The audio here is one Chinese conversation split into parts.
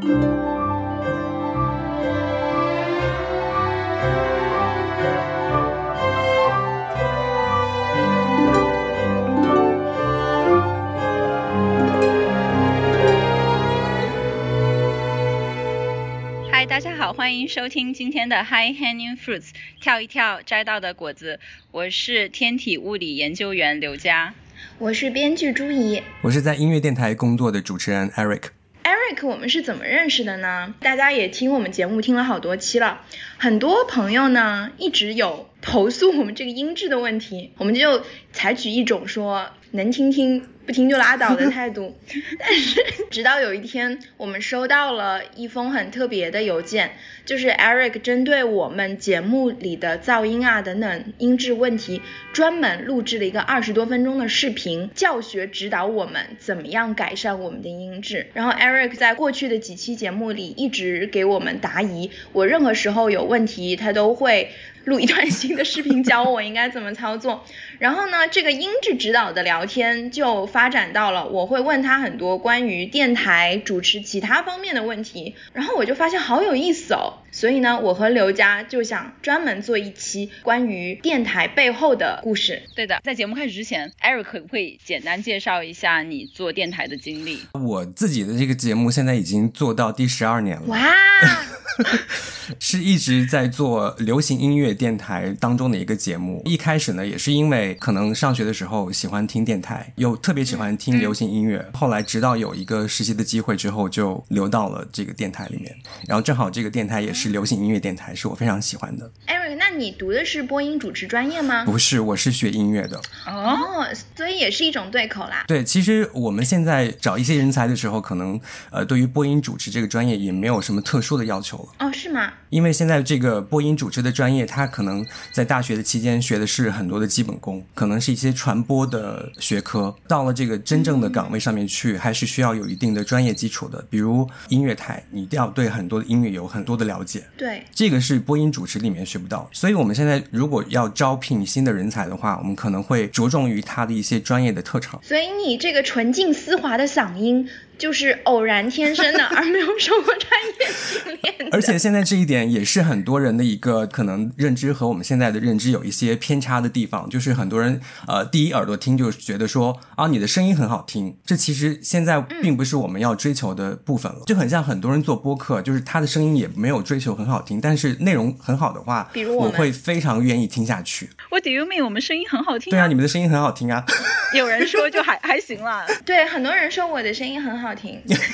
嗨，大家好，欢迎收听今天的 High Hanging Fruits，跳一跳摘到的果子。我是天体物理研究员刘佳，我是编剧朱怡，我是在音乐电台工作的主持人 Eric。我们是怎么认识的呢？大家也听我们节目听了好多期了，很多朋友呢一直有投诉我们这个音质的问题，我们就采取一种说能听听。不听就拉倒的 态度，但是直到有一天，我们收到了一封很特别的邮件，就是 Eric 针对我们节目里的噪音啊等等音质问题，专门录制了一个二十多分钟的视频，教学指导我们怎么样改善我们的音质。然后 Eric 在过去的几期节目里一直给我们答疑，我任何时候有问题，他都会。录一段新的视频教我应该怎么操作，然后呢，这个音质指导的聊天就发展到了我会问他很多关于电台主持其他方面的问题，然后我就发现好有意思哦，所以呢，我和刘佳就想专门做一期关于电台背后的故事。对的，在节目开始之前，Eric 可不可以简单介绍一下你做电台的经历？我自己的这个节目现在已经做到第十二年了。哇！是一直在做流行音乐电台当中的一个节目。一开始呢，也是因为可能上学的时候喜欢听电台，又特别喜欢听流行音乐。后来直到有一个实习的机会之后，就留到了这个电台里面。然后正好这个电台也是流行音乐电台，是我非常喜欢的。Eric，那你读的是播音主持专业吗？不是，我是学音乐的。哦，也是一种对口啦。对，其实我们现在找一些人才的时候，可能呃，对于播音主持这个专业也没有什么特殊的要求了。哦，是吗？因为现在这个播音主持的专业，他可能在大学的期间学的是很多的基本功，可能是一些传播的学科。到了这个真正的岗位上面去，还是需要有一定的专业基础的。比如音乐台，你一定要对很多的音乐有很多的了解。对，这个是播音主持里面学不到。所以我们现在如果要招聘新的人才的话，我们可能会着重于他的一些专业的特长。所以你这个纯净丝滑的嗓音。就是偶然天生的，而没有受过专业训练。而且现在这一点也是很多人的一个可能认知和我们现在的认知有一些偏差的地方。就是很多人呃第一耳朵听就觉得说啊你的声音很好听，这其实现在并不是我们要追求的部分了。就很像很多人做播客，就是他的声音也没有追求很好听，但是内容很好的话，比如我会非常愿意听下去。What do you mean？我们声音很好听？对啊，你们的声音很好听啊。有人说就还还行了。对，很多人说我的声音很好。好听，但是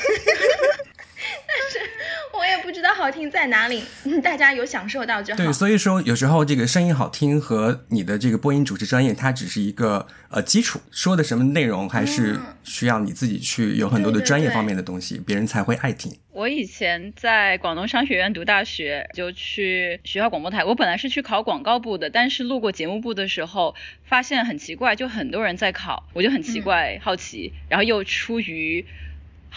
我也不知道好听在哪里，大家有享受到就好。对，所以说有时候这个声音好听和你的这个播音主持专业，它只是一个呃基础，说的什么内容还是需要你自己去有很多的专业方面的东西，别人才会爱听。我以前在广东商学院读大学，就去学校广播台。我本来是去考广告部的，但是路过节目部的时候，发现很奇怪，就很多人在考，我就很奇怪好奇，然后又出于。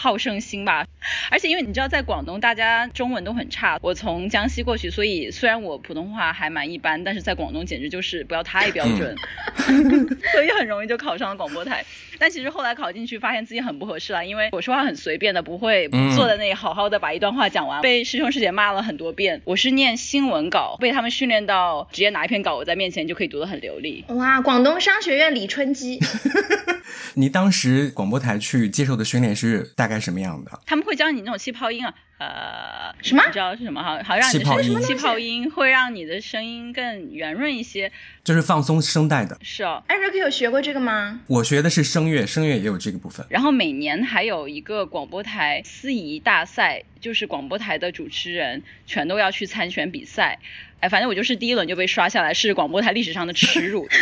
好胜心吧，而且因为你知道，在广东大家中文都很差。我从江西过去，所以虽然我普通话还蛮一般，但是在广东简直就是不要太标准，所以很容易就考上了广播台。但其实后来考进去，发现自己很不合适了，因为我说话很随便的，不会坐在那里好好的把一段话讲完，被师兄师姐骂了很多遍。我是念新闻稿，被他们训练到直接拿一篇稿我在面前就可以读得很流利。哇，广东商学院李春基。你当时广播台去接受的训练是大该什么样的？他们会教你那种气泡音啊，呃，什么？你知道是什么？好好让你气泡音，气泡音会让你的声音更圆润一些，就是放松声带的。是哦，艾瑞克有学过这个吗？我学的是声乐，声乐也有这个部分。然后每年还有一个广播台司仪大赛，就是广播台的主持人全都要去参选比赛。哎，反正我就是第一轮就被刷下来，是广播台历史上的耻辱。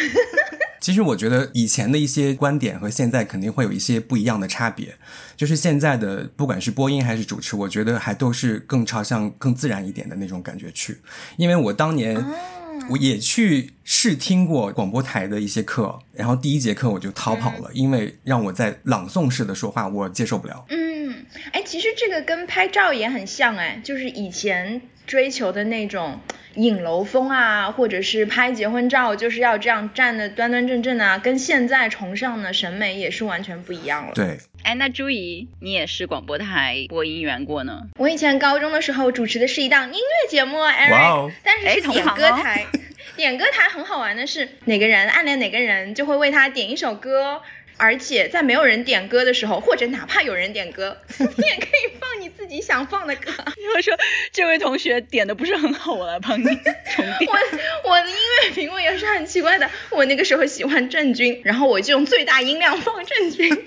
其实我觉得以前的一些观点和现在肯定会有一些不一样的差别。就是现在的不管是播音还是主持，我觉得还都是更朝向更自然一点的那种感觉去。因为我当年我也去试听过广播台的一些课，然后第一节课我就逃跑了，因为让我在朗诵式的说话，我接受不了。嗯，哎，其实这个跟拍照也很像，哎，就是以前追求的那种。影楼风啊，或者是拍结婚照，就是要这样站的端端正正啊，跟现在崇尚的审美也是完全不一样了。对，哎，那朱怡，你也是广播台播音员过呢？我以前高中的时候主持的是一档音乐节目，Eric，但是是点歌台。点歌台很好玩的是，哪个人暗恋哪个人，就会为他点一首歌。而且在没有人点歌的时候，或者哪怕有人点歌，你也可以放你自己想放的歌。我说这位同学点的不是很好，我来帮你 重点。我我的音乐品味也是很奇怪的，我那个时候喜欢郑钧，然后我就用最大音量放郑钧。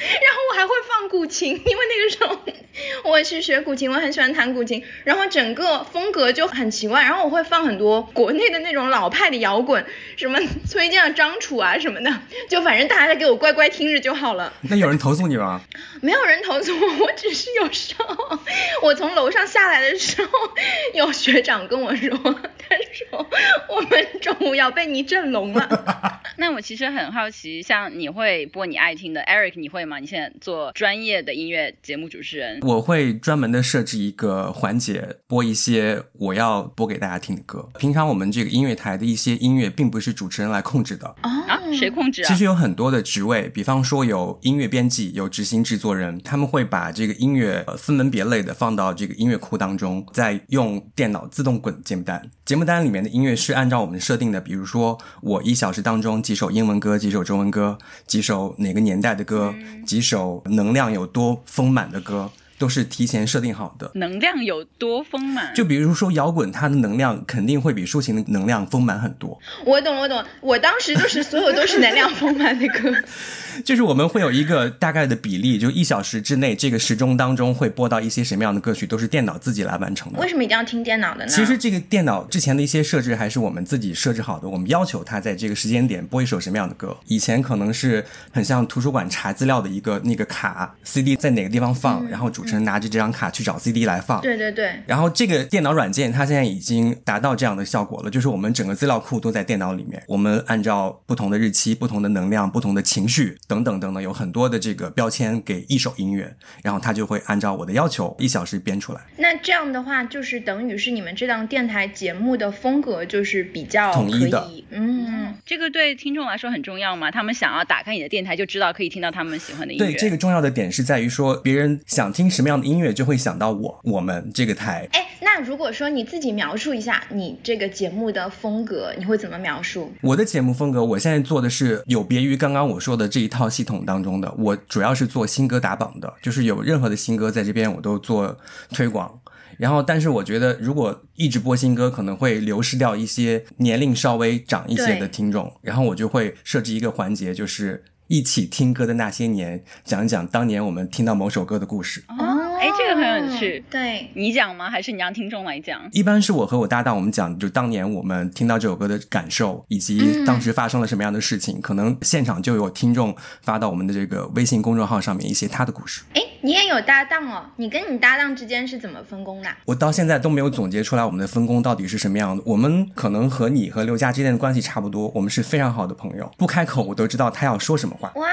然后我还会放古琴，因为那个时候我去学古琴，我很喜欢弹古琴，然后整个风格就很奇怪。然后我会放很多国内的那种老派的摇滚，什么崔健、张楚啊什么的，就反正大家给我乖乖听着就好了。那有人投诉你吗？没有人投诉我，我只是有时候我从楼上下来的时候，有学长跟我说，他说我们中午要被你震聋了。那我其实很好奇，像你会播你爱听的，Eric 你会吗？你现在做专业的音乐节目主持人，我会专门的设置一个环节，播一些我要播给大家听的歌。平常我们这个音乐台的一些音乐，并不是主持人来控制的啊，谁控制啊？其实有很多的职位，比方说有音乐编辑，有执行制作人，他们会把这个音乐分门别类的放到这个音乐库当中，再用电脑自动滚节目单。节目单里面的音乐是按照我们设定的，比如说我一小时当中几首英文歌，几首中文歌，几首哪个年代的歌，几首能量有多丰满的歌。都是提前设定好的，能量有多丰满？就比如说摇滚，它的能量肯定会比抒情的能量丰满很多。我懂，我懂，我当时就是所有都是能量丰满的歌。就是我们会有一个大概的比例，就一小时之内，这个时钟当中会播到一些什么样的歌曲，都是电脑自己来完成的。为什么一定要听电脑的呢？其实这个电脑之前的一些设置还是我们自己设置好的，我们要求它在这个时间点播一首什么样的歌。以前可能是很像图书馆查资料的一个那个卡 CD 在哪个地方放，然后主拿着这张卡去找 CD 来放。对对对。然后这个电脑软件它现在已经达到这样的效果了，就是我们整个资料库都在电脑里面，我们按照不同的日期、不同的能量、不同的情绪等等等等有。很多的这个标签给一首音乐，然后它就会按照我的要求一小时编出来。那这样的话，就是等于是你们这档电台节目的风格就是比较统一的。嗯，这个对听众来说很重要嘛？他们想要打开你的电台，就知道可以听到他们喜欢的音乐。对，这个重要的点是在于说，别人想听什么样的音乐，就会想到我，我们这个台。哎，那如果说你自己描述一下你这个节目的风格，你会怎么描述？我的节目风格，我现在做的是有别于刚刚我说的这一套系统当。中的我主要是做新歌打榜的，就是有任何的新歌在这边我都做推广。然后，但是我觉得如果一直播新歌，可能会流失掉一些年龄稍微长一些的听众。然后我就会设置一个环节，就是一起听歌的那些年，讲一讲当年我们听到某首歌的故事。哎，这个很有趣。对你讲吗？还是你让听众来讲？一般是我和我搭档，我们讲就当年我们听到这首歌的感受，以及当时发生了什么样的事情。可能现场就有听众发到我们的这个微信公众号上面一些他的故事。哎，你也有搭档哦？你跟你搭档之间是怎么分工的？我到现在都没有总结出来我们的分工到底是什么样的。我们可能和你和刘佳之间的关系差不多，我们是非常好的朋友，不开口我都知道他要说什么话。哇。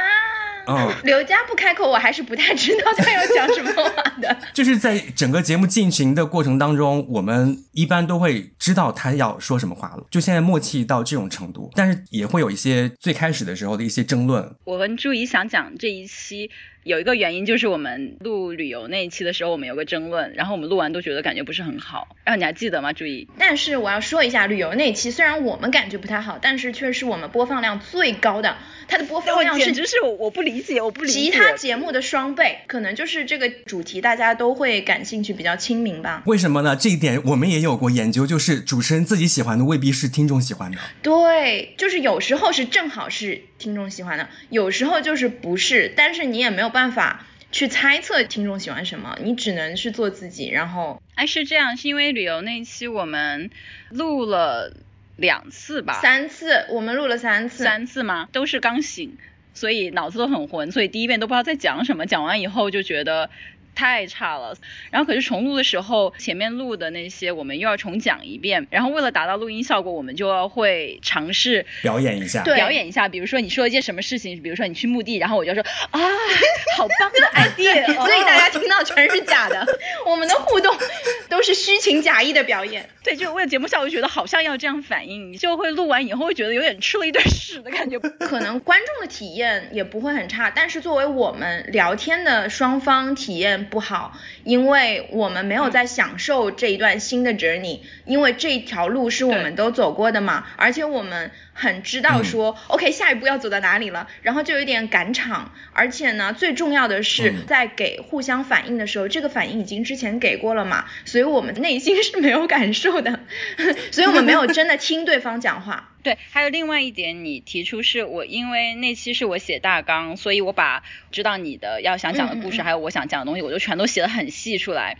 嗯，刘佳不开口，我还是不太知道他要讲什么话的。就是在整个节目进行的过程当中，我们一般都会知道他要说什么话了。就现在默契到这种程度，但是也会有一些最开始的时候的一些争论。我跟朱怡想讲这一期。有一个原因就是我们录旅游那一期的时候，我们有个争论，然后我们录完都觉得感觉不是很好。然后你还记得吗？注意。但是我要说一下，旅游那一期虽然我们感觉不太好，但是却是我们播放量最高的。它的播放量简直是我我不理解，我不理解。其他节目的双倍，可能就是这个主题大家都会感兴趣，比较亲民吧。为什么呢？这一点我们也有过研究，就是主持人自己喜欢的未必是听众喜欢的。对，就是有时候是正好是听众喜欢的，有时候就是不是，但是你也没有办法。去猜测听众喜欢什么，你只能是做自己。然后，哎，是这样，是因为旅游那期我们录了两次吧？三次，我们录了三次。三次吗？都是刚醒，所以脑子都很混，所以第一遍都不知道在讲什么。讲完以后就觉得。太差了，然后可是重录的时候，前面录的那些我们又要重讲一遍，然后为了达到录音效果，我们就要会尝试表演一下，对表演一下，比如说你说一件什么事情，比如说你去墓地，然后我就说啊，好棒的 idea，所以大家听到全是假的，我们的互动都是虚情假意的表演。对，就为了节目效果，觉得好像要这样反应，你就会录完以后会觉得有点吃了一顿屎的感觉。可能观众的体验也不会很差，但是作为我们聊天的双方体验不好，因为我们没有在享受这一段新的 journey，因为这条路是我们都走过的嘛，而且我们。很知道说，OK，下一步要走到哪里了，然后就有点赶场，而且呢，最重要的是在给互相反应的时候，这个反应已经之前给过了嘛，所以我们内心是没有感受的，所以我们没有真的听对方讲话。对，还有另外一点，你提出是我因为那期是我写大纲，所以我把知道你的要想讲的故事，还有我想讲的东西，我就全都写的很细出来。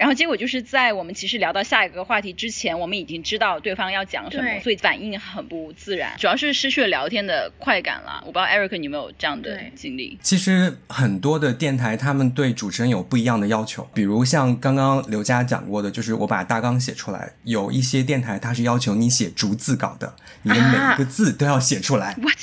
然后结果就是在我们其实聊到下一个话题之前，我们已经知道对方要讲什么，所以反应很不自然，主要是失去了聊天的快感了。我不知道 Eric 你有没有这样的经历？其实很多的电台他们对主持人有不一样的要求，比如像刚刚刘佳讲过的，就是我把大纲写出来，有一些电台它是要求你写逐字稿的，你的每一个字都要写出来。What？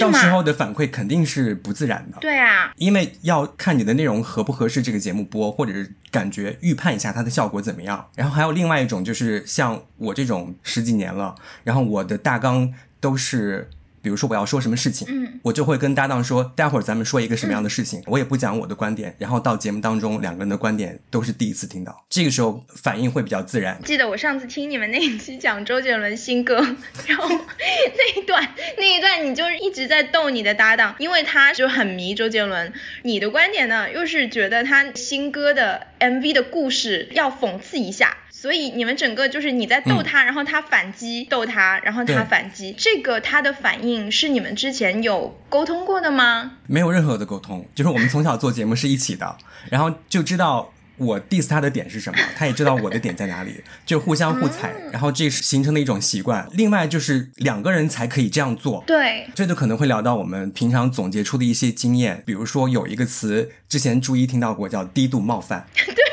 到时候的反馈肯定是不自然的。对啊，因为要看你的内容合不合适这个节目播，或者是感觉预判一下它的效果怎么样。然后还有另外一种，就是像我这种十几年了，然后我的大纲都是。比如说我要说什么事情，嗯，我就会跟搭档说，待会儿咱们说一个什么样的事情，我也不讲我的观点，然后到节目当中两个人的观点都是第一次听到，这个时候反应会比较自然。记得我上次听你们那一期讲周杰伦新歌，然后那一段那一段你就是一直在逗你的搭档，因为他就很迷周杰伦，你的观点呢又是觉得他新歌的 MV 的故事要讽刺一下。所以你们整个就是你在逗他，然后他反击，逗他，然后他反击，这个他的反应是你们之前有沟通过的吗？没有任何的沟通，就是我们从小做节目是一起的，然后就知道我 diss 他的点是什么，他也知道我的点在哪里，就互相互踩，然后这是形成的一种习惯。另外就是两个人才可以这样做，对，这就可能会聊到我们平常总结出的一些经验，比如说有一个词之前朱一听到过，叫低度冒犯。对。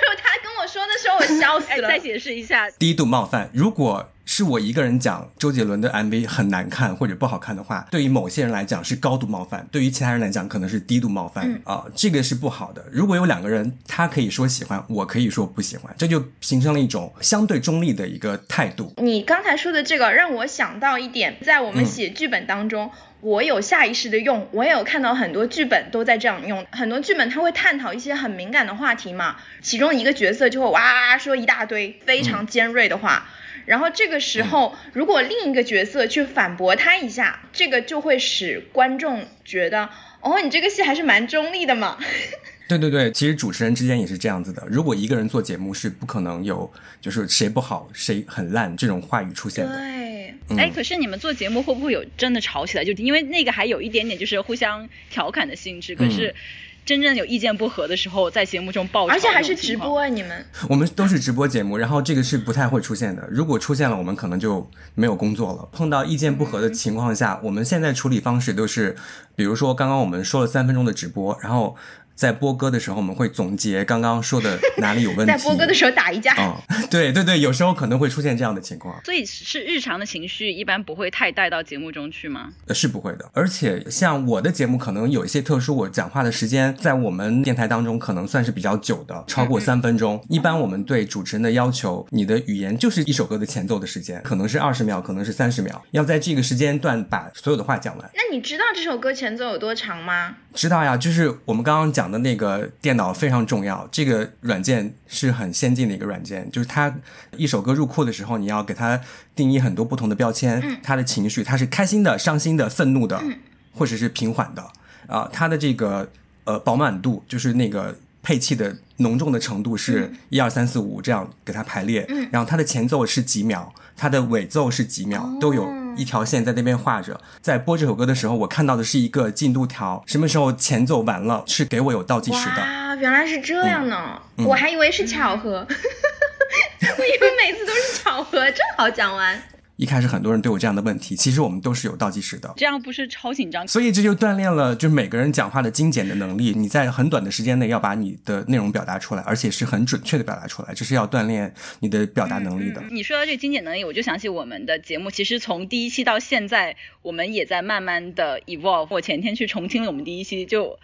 说的时候我笑死了。再解释一下，低度冒犯。如果是我一个人讲周杰伦的 MV 很难看或者不好看的话，对于某些人来讲是高度冒犯，对于其他人来讲可能是低度冒犯啊，这个是不好的。如果有两个人，他可以说喜欢，我可以说不喜欢，这就形成了一种相对中立的一个态度。你刚才说的这个让我想到一点，在我们写剧本当中。我有下意识的用，我也有看到很多剧本都在这样用。很多剧本它会探讨一些很敏感的话题嘛，其中一个角色就会哇说一大堆非常尖锐的话，然后这个时候如果另一个角色去反驳他一下，这个就会使观众觉得，哦，你这个戏还是蛮中立的嘛。对对对，其实主持人之间也是这样子的。如果一个人做节目，是不可能有就是谁不好谁很烂这种话语出现的。对，哎，可是你们做节目会不会有真的吵起来？就因为那个还有一点点就是互相调侃的性质。可是真正有意见不合的时候，在节目中爆，而且还是直播啊！你们我们都是直播节目，然后这个是不太会出现的。如果出现了，我们可能就没有工作了。碰到意见不合的情况下，我们现在处理方式都是，比如说刚刚我们说了三分钟的直播，然后。在播歌的时候，我们会总结刚刚说的哪里有问题。在播歌的时候打一架。嗯，对对对，有时候可能会出现这样的情况。所以是日常的情绪一般不会太带到节目中去吗？呃，是不会的。而且像我的节目可能有一些特殊，我讲话的时间在我们电台当中可能算是比较久的，超过三分钟。一般我们对主持人的要求，你的语言就是一首歌的前奏的时间，可能是二十秒，可能是三十秒，要在这个时间段把所有的话讲完。那你知道这首歌前奏有多长吗？知道呀，就是我们刚刚讲的那个电脑非常重要，这个软件是很先进的一个软件，就是它一首歌入库的时候，你要给它定义很多不同的标签，它的情绪，它是开心的、伤心的、愤怒的，或者是平缓的，啊，它的这个呃饱满度，就是那个配器的浓重的程度是一二三四五这样给它排列，然后它的前奏是几秒，它的尾奏是几秒，都有。一条线在那边画着，在播这首歌的时候，我看到的是一个进度条，什么时候前奏完了，是给我有倒计时的。啊，原来是这样呢，我还以为是巧合，我以为每次都是巧合，正好讲完。一开始很多人都有这样的问题，其实我们都是有倒计时的，这样不是超紧张？所以这就锻炼了，就是每个人讲话的精简的能力。你在很短的时间内要把你的内容表达出来，而且是很准确的表达出来，这是要锻炼你的表达能力的。你说到这个精简能力，我就想起我们的节目，其实从第一期到现在，我们也在慢慢的 evolve。我前天去重听了我们第一期，就。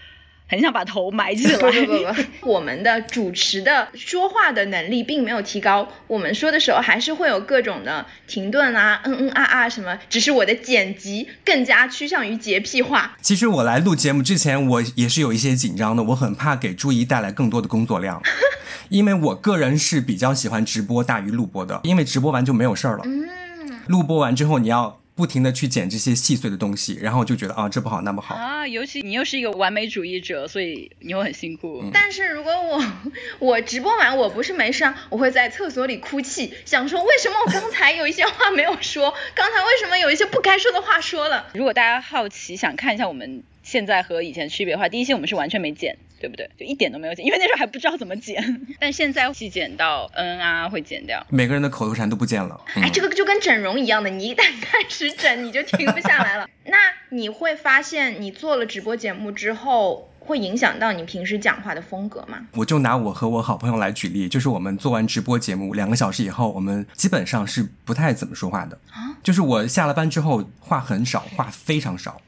很想把头埋起来。不不不不，我们的主持的说话的能力并没有提高，我们说的时候还是会有各种的停顿啊，嗯嗯啊啊什么，只是我的剪辑更加趋向于洁癖化。其实我来录节目之前，我也是有一些紧张的，我很怕给朱怡带来更多的工作量，因为我个人是比较喜欢直播大于录播的，因为直播完就没有事儿了。嗯，录播完之后你要。不停的去剪这些细碎的东西，然后就觉得啊，这不好那不好啊。尤其你又是一个完美主义者，所以你会很辛苦。但是如果我 我直播完我不是没事啊，我会在厕所里哭泣，想说为什么我刚才有一些话没有说，刚才为什么有一些不该说的话说了。如果大家好奇想看一下我们现在和以前区别的话，第一期我们是完全没剪。对不对？就一点都没有剪，因为那时候还不知道怎么剪。但现在细剪到嗯啊会剪掉。每个人的口头禅都不见了。哎，这个就跟整容一样的，你一旦 开始整，你就停不下来了。那你会发现，你做了直播节目之后，会影响到你平时讲话的风格吗？我就拿我和我好朋友来举例，就是我们做完直播节目两个小时以后，我们基本上是不太怎么说话的。啊？就是我下了班之后，话很少，话非常少。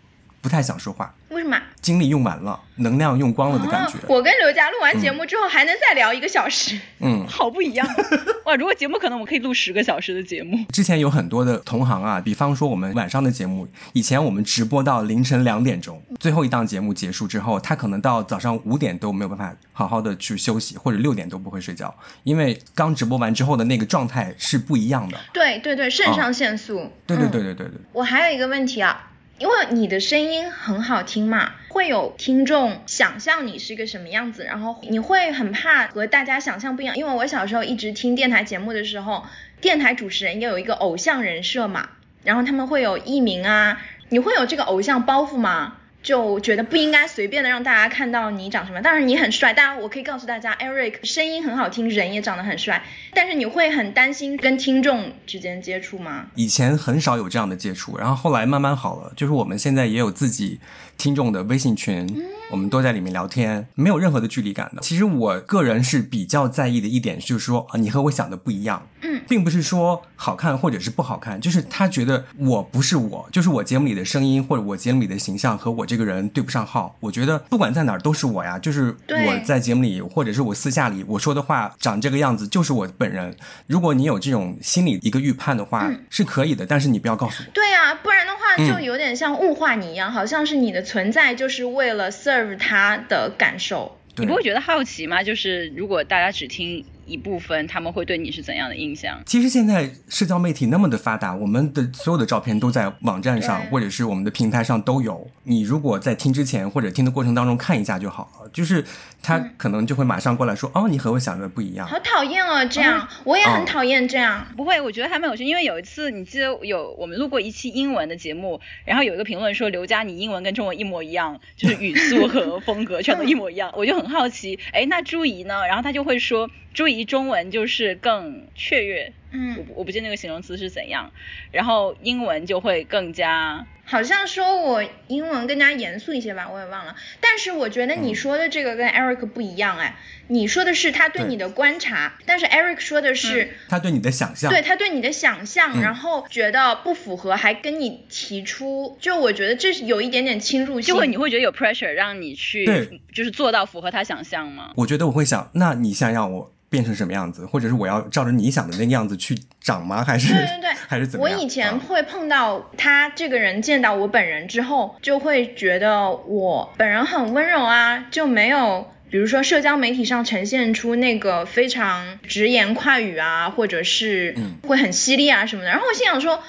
不太想说话，为什么？精力用完了，能量用光了的感觉。我跟刘佳录完节目之后还能再聊一个小时，嗯，好不一样。哇，如果节目可能我们可以录十个小时的节目。之前有很多的同行啊，比方说我们晚上的节目，以前我们直播到凌晨两点钟，最后一档节目结束之后，他可能到早上五点都没有办法好好的去休息，或者六点都不会睡觉，因为刚直播完之后的那个状态是不一样的。对对对，肾上腺素。对对对对对对。我还有一个问题啊。因为你的声音很好听嘛，会有听众想象你是一个什么样子，然后你会很怕和大家想象不一样。因为我小时候一直听电台节目的时候，电台主持人要有一个偶像人设嘛，然后他们会有艺名啊，你会有这个偶像包袱吗？就觉得不应该随便的让大家看到你长什么，当然你很帅，大家我可以告诉大家，Eric 声音很好听，人也长得很帅，但是你会很担心跟听众之间接触吗？以前很少有这样的接触，然后后来慢慢好了，就是我们现在也有自己听众的微信群，我们都在里面聊天，没有任何的距离感的。其实我个人是比较在意的一点，就是说啊，你和我想的不一样。嗯，并不是说好看或者是不好看，就是他觉得我不是我，就是我节目里的声音或者我节目里的形象和我这个人对不上号。我觉得不管在哪儿都是我呀，就是我在节目里或者是我私下里我说的话长这个样子就是我本人。如果你有这种心理一个预判的话是可以的，但是你不要告诉我。对啊，不然的话就有点像物化你一样，好像是你的存在就是为了 serve 他的感受。你不会觉得好奇吗？就是如果大家只听。一部分他们会对你是怎样的印象？其实现在社交媒体那么的发达，我们的所有的照片都在网站上或者是我们的平台上都有。你如果在听之前或者听的过程当中看一下就好了，就是他可能就会马上过来说：“哦，你和我想的不一样。”好讨厌哦，这样 我也很讨厌这样。不会，我觉得还蛮有趣，因为有一次你记得有我们录过一期英文的节目，然后有一个评论说刘佳你英文跟中文一模一样，就是语速和风格全都一模一样。我就很好奇，哎，那朱怡呢？然后他就会说。注意中文就是更雀跃，嗯，我我不记得那个形容词是怎样，然后英文就会更加，好像说我英文更加严肃一些吧，我也忘了。但是我觉得你说的这个跟 Eric 不一样哎，你说的是他对你的观察，但是 Eric 说的是他对你的想象，对他对你的想象，然后觉得不符合，还跟你提出，就我觉得这是有一点点侵入性，就会你会觉得有 pressure 让你去，就是做到符合他想象吗？我觉得我会想，那你想让我。变成什么样子，或者是我要照着你想的那个样子去长吗？还是对对对，还是怎么样？我以前会碰到他这个人，见到我本人之后，就会觉得我本人很温柔啊，就没有比如说社交媒体上呈现出那个非常直言快语啊，或者是会很犀利啊什么的。然后我心想说。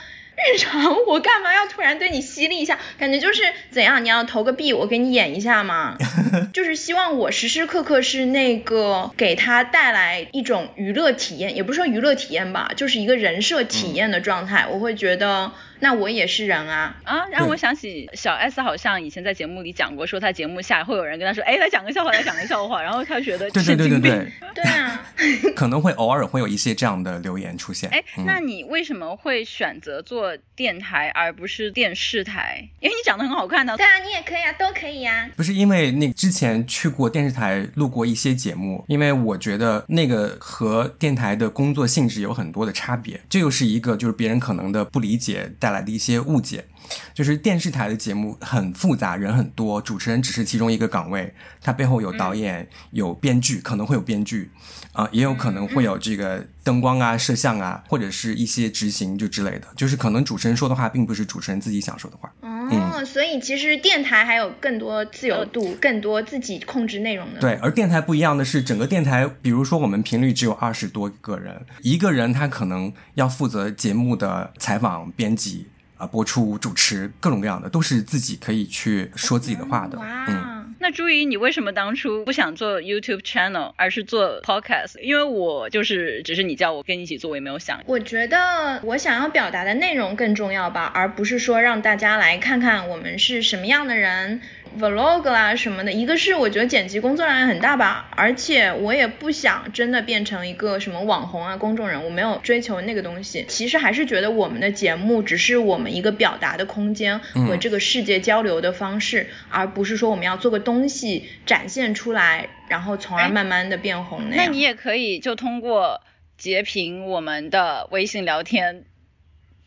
日常我干嘛要突然对你犀利一下？感觉就是怎样？你要投个币，我给你演一下吗？就是希望我时时刻刻是那个给他带来一种娱乐体验，也不是说娱乐体验吧，就是一个人设体验的状态。我会觉得。那我也是人啊啊！让我想起小 S 好像以前在节目里讲过，说他节目下会有人跟他说，哎，来讲个笑话，来讲个笑话，然后他觉得对对对对对，对啊，可能会偶尔会有一些这样的留言出现。哎，那你为什么会选择做电台而不是电视台？因为你长得很好看呢。对啊，你也可以啊，都可以呀。不是因为那之前去过电视台录过一些节目，因为我觉得那个和电台的工作性质有很多的差别，这又是一个就是别人可能的不理解带来的一些误解。就是电视台的节目很复杂，人很多，主持人只是其中一个岗位，它背后有导演、有编剧，可能会有编剧，啊，也有可能会有这个灯光啊、摄像啊，或者是一些执行就之类的。就是可能主持人说的话，并不是主持人自己想说的话。哦，所以其实电台还有更多自由度，更多自己控制内容的。对，而电台不一样的是，整个电台，比如说我们频率只有二十多个人，一个人他可能要负责节目的采访、编辑。啊，播出、主持各种各样的，都是自己可以去说自己的话的。嗯，那朱怡，你为什么当初不想做 YouTube channel，而是做 podcast？因为我就是，只是你叫我跟你一起做，我也没有想。我觉得我想要表达的内容更重要吧，而不是说让大家来看看我们是什么样的人。Vlog 啦什么的，一个是我觉得剪辑工作量也很大吧，而且我也不想真的变成一个什么网红啊公众人物，没有追求那个东西。其实还是觉得我们的节目只是我们一个表达的空间和这个世界交流的方式，而不是说我们要做个东西展现出来，然后从而慢慢的变红那样。那你也可以就通过截屏我们的微信聊天。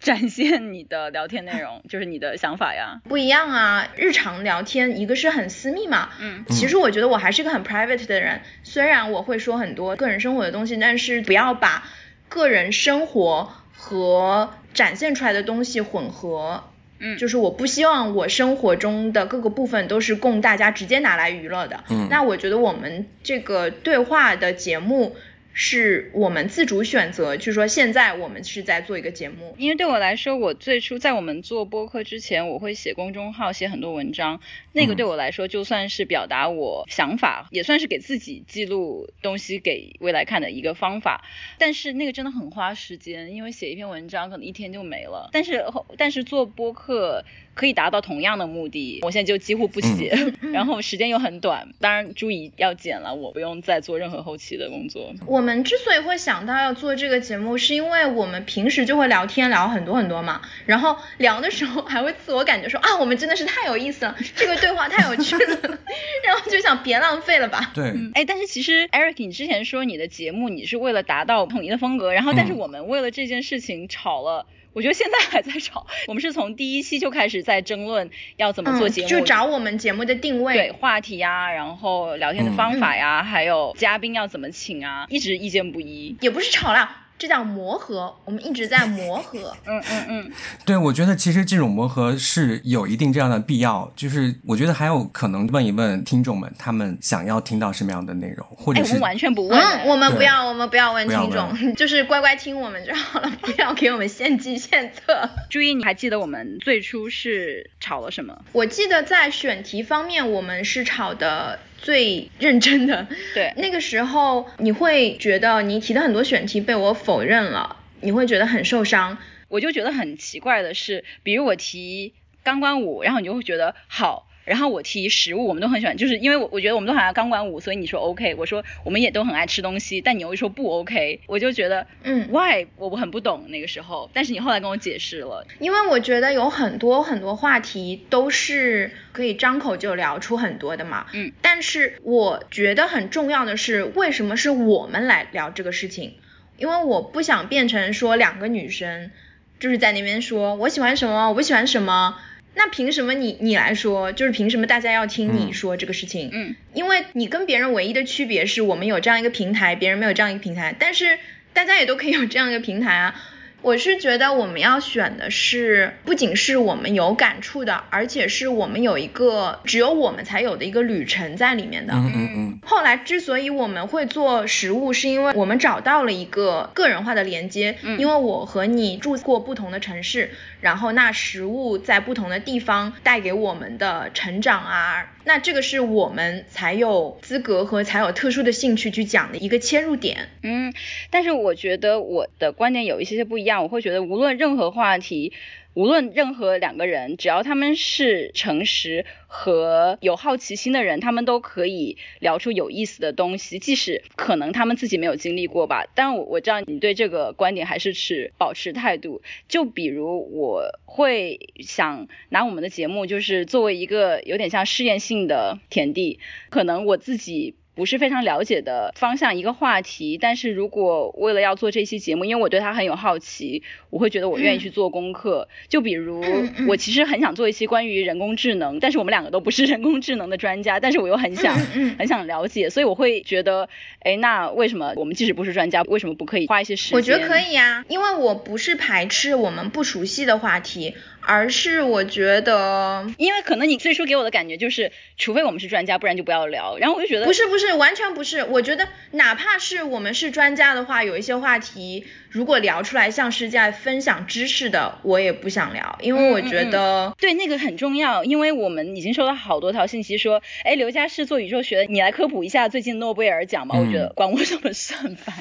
展现你的聊天内容，就是你的想法呀。不一样啊，日常聊天一个是很私密嘛。嗯。其实我觉得我还是一个很 private 的人，虽然我会说很多个人生活的东西，但是不要把个人生活和展现出来的东西混合。嗯。就是我不希望我生活中的各个部分都是供大家直接拿来娱乐的。嗯。那我觉得我们这个对话的节目。是我们自主选择，就是说现在我们是在做一个节目。因为对我来说，我最初在我们做播客之前，我会写公众号，写很多文章。那个对我来说，就算是表达我想法，也算是给自己记录东西给未来看的一个方法。但是那个真的很花时间，因为写一篇文章可能一天就没了。但是但是做播客。可以达到同样的目的，我现在就几乎不写，然后时间又很短。当然，注意要剪了，我不用再做任何后期的工作。我们之所以会想到要做这个节目，是因为我们平时就会聊天聊很多很多嘛，然后聊的时候还会自我感觉说啊，我们真的是太有意思了，这个对话太有趣了，然后就想别浪费了吧。对，哎，但是其实 Eric，你之前说你的节目你是为了达到统一的风格，然后但是我们为了这件事情吵了。我觉得现在还在吵，我们是从第一期就开始在争论要怎么做节目，就找我们节目的定位、对话题呀，然后聊天的方法呀，还有嘉宾要怎么请啊，一直意见不一，也不是吵了。这叫磨合，我们一直在磨合。嗯嗯嗯，对，我觉得其实这种磨合是有一定这样的必要。就是我觉得还有可能问一问听众们，他们想要听到什么样的内容，或者是我们完全不问，我们不要，我们不要问听众，就是乖乖听我们就好了，不要给我们献计献策。注意，你还记得我们最初是吵了什么？我记得在选题方面，我们是吵的。最认真的，对，那个时候你会觉得你提的很多选题被我否认了，你会觉得很受伤。我就觉得很奇怪的是，比如我提钢管舞，然后你就会觉得好。然后我提食物，我们都很喜欢，就是因为我我觉得我们都很爱钢管舞，所以你说 OK，我说我们也都很爱吃东西，但你又说不 OK，我就觉得嗯，Why？我我很不懂那个时候，但是你后来跟我解释了，因为我觉得有很多很多话题都是可以张口就聊出很多的嘛，嗯，但是我觉得很重要的是为什么是我们来聊这个事情？因为我不想变成说两个女生就是在那边说我喜欢什么，我不喜欢什么。那凭什么你你来说，就是凭什么大家要听你说这个事情？嗯，因为你跟别人唯一的区别是我们有这样一个平台，别人没有这样一个平台，但是大家也都可以有这样一个平台啊。我是觉得我们要选的是，不仅是我们有感触的，而且是我们有一个只有我们才有的一个旅程在里面的。嗯嗯嗯。后来之所以我们会做食物，是因为我们找到了一个个人化的连接。嗯。因为我和你住过不同的城市，然后那食物在不同的地方带给我们的成长啊。那这个是我们才有资格和才有特殊的兴趣去讲的一个切入点。嗯，但是我觉得我的观点有一些些不一样。我会觉得无论任何话题，无论任何两个人，只要他们是诚实和有好奇心的人，他们都可以聊出有意思的东西，即使可能他们自己没有经历过吧。但我我知道你对这个观点还是持保持态度。就比如我会想拿我们的节目，就是作为一个有点像试验性的田地，可能我自己。不是非常了解的方向一个话题，但是如果为了要做这期节目，因为我对它很有好奇，我会觉得我愿意去做功课。就比如我其实很想做一期关于人工智能，但是我们两个都不是人工智能的专家，但是我又很想很想了解，所以我会觉得，哎，那为什么我们即使不是专家，为什么不可以花一些时间？我觉得可以呀，因为我不是排斥我们不熟悉的话题。而是我觉得，因为可能你最初给我的感觉就是，除非我们是专家，不然就不要聊。然后我就觉得，不是不是，完全不是。我觉得哪怕是我们是专家的话，有一些话题。如果聊出来像是在分享知识的，我也不想聊，因为我觉得对那个很重要，因为我们已经收到好多条信息说，哎，刘佳是做宇宙学的，你来科普一下最近诺贝尔奖吧。我觉得管我什么事？很烦，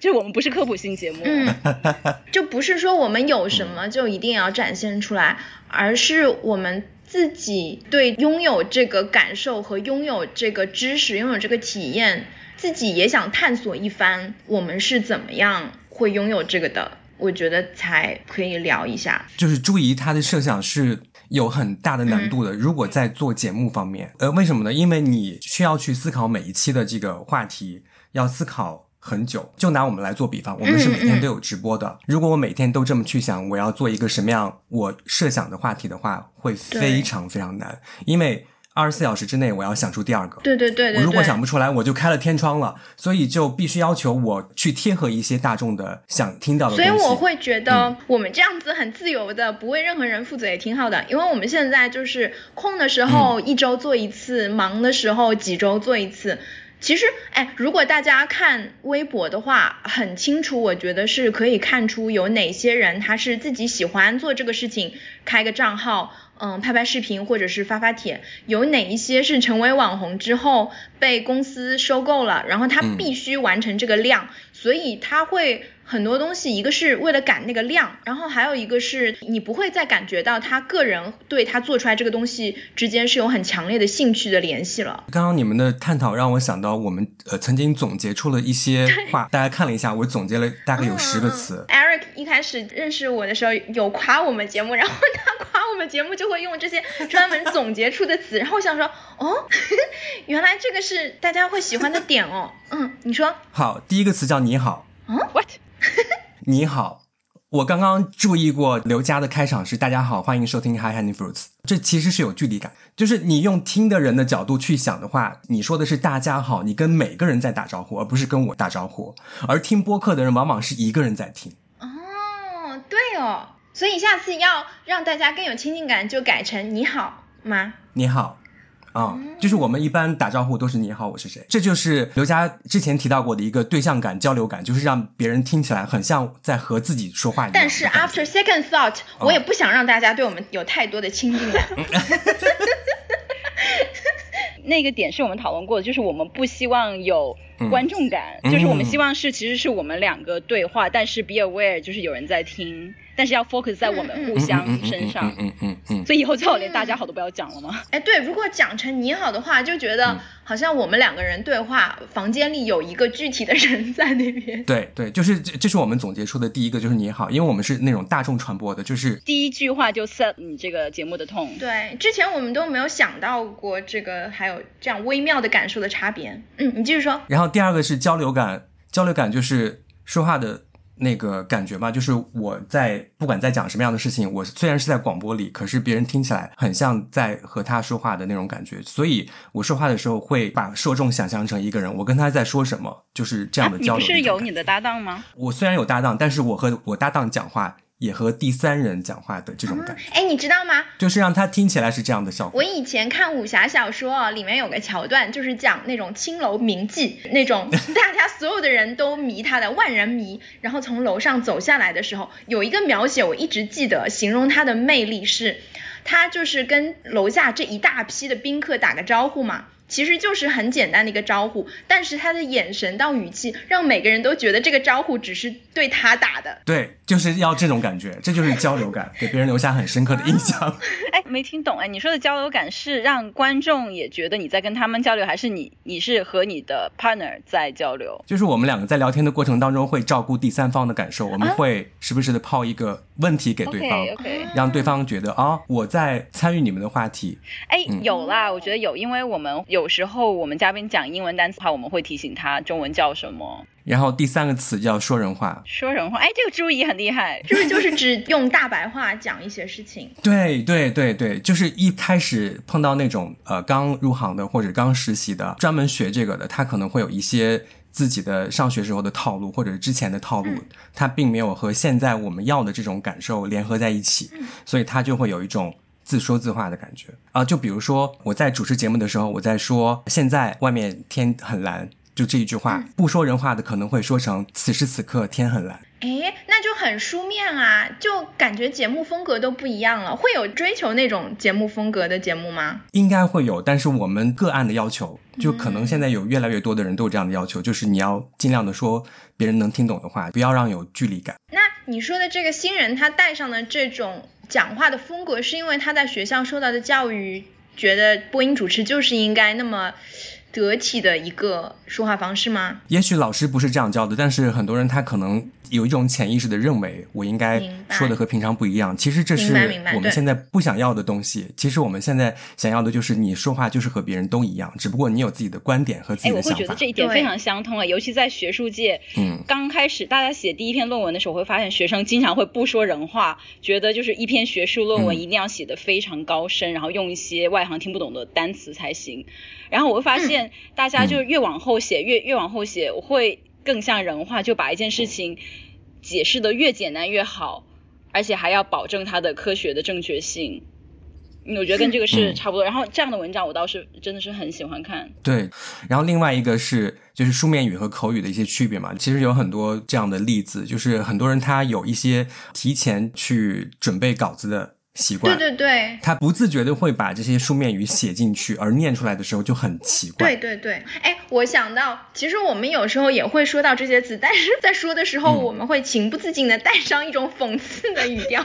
就我们不是科普性节目，就不是说我们有什么就一定要展现出来，而是我们自己对拥有这个感受和拥有这个知识、拥有这个体验，自己也想探索一番，我们是怎么样。会拥有这个的，我觉得才可以聊一下。就是朱怡她的设想是有很大的难度的。如果在做节目方面，呃，为什么呢？因为你需要去思考每一期的这个话题，要思考很久。就拿我们来做比方，我们是每天都有直播的。如果我每天都这么去想，我要做一个什么样我设想的话题的话，会非常非常难，因为。二十四小时之内，我要想出第二个。对对对我如果想不出来，我就开了天窗了。所以就必须要求我去贴合一些大众的想听到的。所以我会觉得我们这样子很自由的，不为任何人负责也挺好的。因为我们现在就是空的时候一周做一次，忙的时候几周做一次。其实，哎，如果大家看微博的话，很清楚，我觉得是可以看出有哪些人他是自己喜欢做这个事情，开个账号。嗯，拍拍视频或者是发发帖，有哪一些是成为网红之后被公司收购了，然后他必须完成这个量，所以他会。很多东西，一个是为了赶那个量，然后还有一个是你不会再感觉到他个人对他做出来这个东西之间是有很强烈的兴趣的联系了。刚刚你们的探讨让我想到，我们呃曾经总结出了一些 话，大家看了一下，我总结了大概有十个词。Eric 一开始认识我的时候有夸我们节目，然后他夸我们节目就会用这些专门总结出的词，然后我想说，哦，原来这个是大家会喜欢的点哦。嗯，你说。好，第一个词叫你好。嗯，What？你好，我刚刚注意过刘佳的开场是“大家好，欢迎收听 Hi Honey Fruits”，这其实是有距离感。就是你用听的人的角度去想的话，你说的是“大家好”，你跟每个人在打招呼，而不是跟我打招呼。而听播客的人往往是一个人在听。哦，对哦，所以下次要让大家更有亲近感，就改成“你好”吗？你好。啊，就是我们一般打招呼都是你好，我是谁？这就是刘佳之前提到过的一个对象感、交流感，就是让别人听起来很像在和自己说话一样。但是 after second thought，我也不想让大家对我们有太多的亲近感。那个点是我们讨论过的，就是我们不希望有观众感，就是我们希望是其实是我们两个对话，但是 be aware 就是有人在听。但是要 focus 在我们互相身上，嗯嗯嗯，所以以后最好连大家好都不要讲了吗？哎，对，如果讲成你好的话，就觉得好像我们两个人对话，房间里有一个具体的人在那边。对对，就是这，这是我们总结出的第一个，就是你好，因为我们是那种大众传播的，就是第一句话就 set 你这个节目的 tone。对，之前我们都没有想到过这个，还有这样微妙的感受的差别。嗯，你继续说。然后第二个是交流感，交流感就是说话的。那个感觉吧，就是我在不管在讲什么样的事情，我虽然是在广播里，可是别人听起来很像在和他说话的那种感觉，所以我说话的时候会把受众想象成一个人，我跟他在说什么，就是这样的交流。你不是有你的搭档吗？我虽然有搭档，但是我和我搭档讲话。也和第三人讲话的这种感觉，哎，你知道吗？就是让他听起来是这样的效果。我以前看武侠小说，里面有个桥段，就是讲那种青楼名妓，那种 大家所有的人都迷他的万人迷，然后从楼上走下来的时候，有一个描写我一直记得，形容他的魅力是，他就是跟楼下这一大批的宾客打个招呼嘛。其实就是很简单的一个招呼，但是他的眼神到语气，让每个人都觉得这个招呼只是对他打的。对，就是要这种感觉，这就是交流感，给别人留下很深刻的印象。哎，没听懂哎，你说的交流感是让观众也觉得你在跟他们交流，还是你你是和你的 partner 在交流？就是我们两个在聊天的过程当中会照顾第三方的感受，我们会时不时的抛一个问题给对方，让对方觉得啊我在参与你们的话题。哎，有啦，我觉得有，因为我们有时候我们嘉宾讲英文单词的话，我们会提醒他中文叫什么。然后第三个词叫说人话。说人话，哎，这个朱怡很厉害，是不是就是只用大白话讲一些事情？对对对对，就是一开始碰到那种呃刚入行的或者刚实习的，专门学这个的，他可能会有一些自己的上学时候的套路或者之前的套路，他并没有和现在我们要的这种感受联合在一起，所以他就会有一种。自说自话的感觉啊，就比如说我在主持节目的时候，我在说现在外面天很蓝，就这一句话，不说人话的可能会说成此时此刻天很蓝。哎，那就很书面啊，就感觉节目风格都不一样了。会有追求那种节目风格的节目吗？应该会有，但是我们个案的要求，就可能现在有越来越多的人都有这样的要求，就是你要尽量的说别人能听懂的话，不要让有距离感。那你说的这个新人，他带上的这种。讲话的风格是因为他在学校受到的教育，觉得播音主持就是应该那么得体的一个说话方式吗？也许老师不是这样教的，但是很多人他可能。有一种潜意识的认为，我应该说的和平常不一样。其实这是我们现在不想要的东西。其实我们现在想要的就是你说话就是和别人都一样，只不过你有自己的观点和自己的想法。我会觉得这一点非常相通啊，尤其在学术界。嗯，刚开始大家写第一篇论文的时候，会发现学生经常会不说人话，觉得就是一篇学术论文一定要写的非常高深，然后用一些外行听不懂的单词才行。然后我会发现，大家就越往后写，越越往后写，我会。更像人话，就把一件事情解释的越简单越好，而且还要保证它的科学的正确性。我觉得跟这个是差不多。然后这样的文章我倒是真的是很喜欢看。对，然后另外一个是就是书面语和口语的一些区别嘛，其实有很多这样的例子，就是很多人他有一些提前去准备稿子的。习惯对对对，他不自觉的会把这些书面语写进去，而念出来的时候就很奇怪。对对对，哎，我想到，其实我们有时候也会说到这些词，但是在说的时候，我们会情不自禁的带上一种讽刺的语调。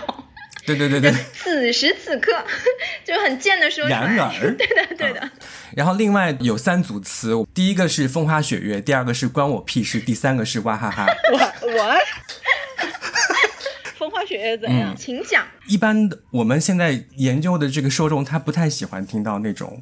对对对对，此时此刻 就很贱的说。然而，对的对的。然后另外有三组词，第一个是风花雪月，第二个是关我屁事，第三个是哇哈哈。我 我。风花雪月怎样？请讲。一般的我们现在研究的这个受众，他不太喜欢听到那种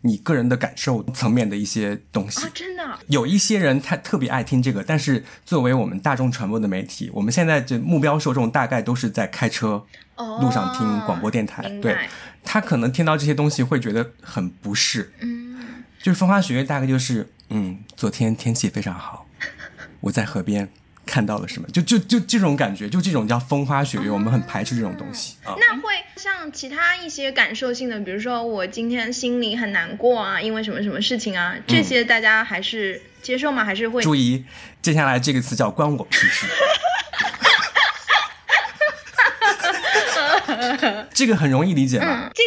你个人的感受层面的一些东西。真的。有一些人他特别爱听这个，但是作为我们大众传播的媒体，我们现在这目标受众大概都是在开车路上听广播电台。对，他可能听到这些东西会觉得很不适。嗯。就是风花雪月，大概就是嗯，昨天天气非常好，我在河边。看到了什么？就就就这种感觉，就这种叫风花雪月，我们很排斥这种东西啊。那会像其他一些感受性的，比如说我今天心里很难过啊，因为什么什么事情啊，这些大家还是接受吗？还是会注意？接下来这个词叫关我屁事。这个很容易理解吗？这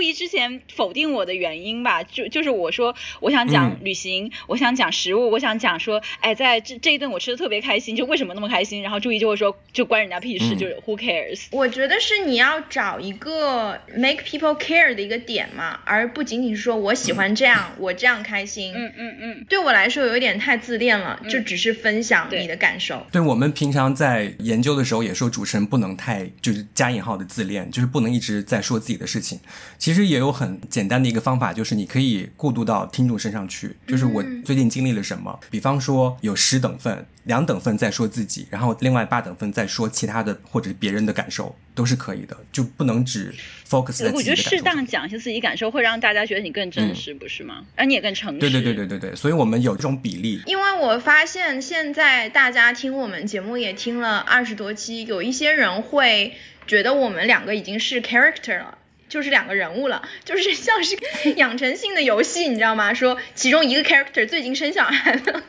个其实是朱怡之前否定我的原因吧，就就是我说我想讲旅行，我想讲食物，我想讲说，哎，在这这一顿我吃的特别开心，就为什么那么开心？然后注意就会说，就关人家屁事，就是 who cares？我觉得是你要找一个 make people care 的一个点嘛，而不仅仅是说我喜欢这样，我这样开心。嗯嗯嗯。对我来说有一点太自恋了，就只是分享你的感受。对我们平常在研究的时候也说，主持人不能太就是加引号的自恋，就是不能一直在说自己的事情。其实也有很简单的一个方法，就是你可以过渡到听众身上去。就是我最近经历了什么，比方说有十等份，两等份在说自己，然后另外八等份在说其他的或者别人的感受，都是可以的，就不能只 focus 在自己的感受。我觉得适当讲一些自己感受，会让大家觉得你更真实，不是吗？而你也更诚实。对对对对对对，所以我们有这种比例。因为我发现现在大家听我们节目也听了二十多期，有一些人会。觉得我们两个已经是 character 了，就是两个人物了，就是像是养成性的游戏，你知道吗？说其中一个 character 最近生小孩了，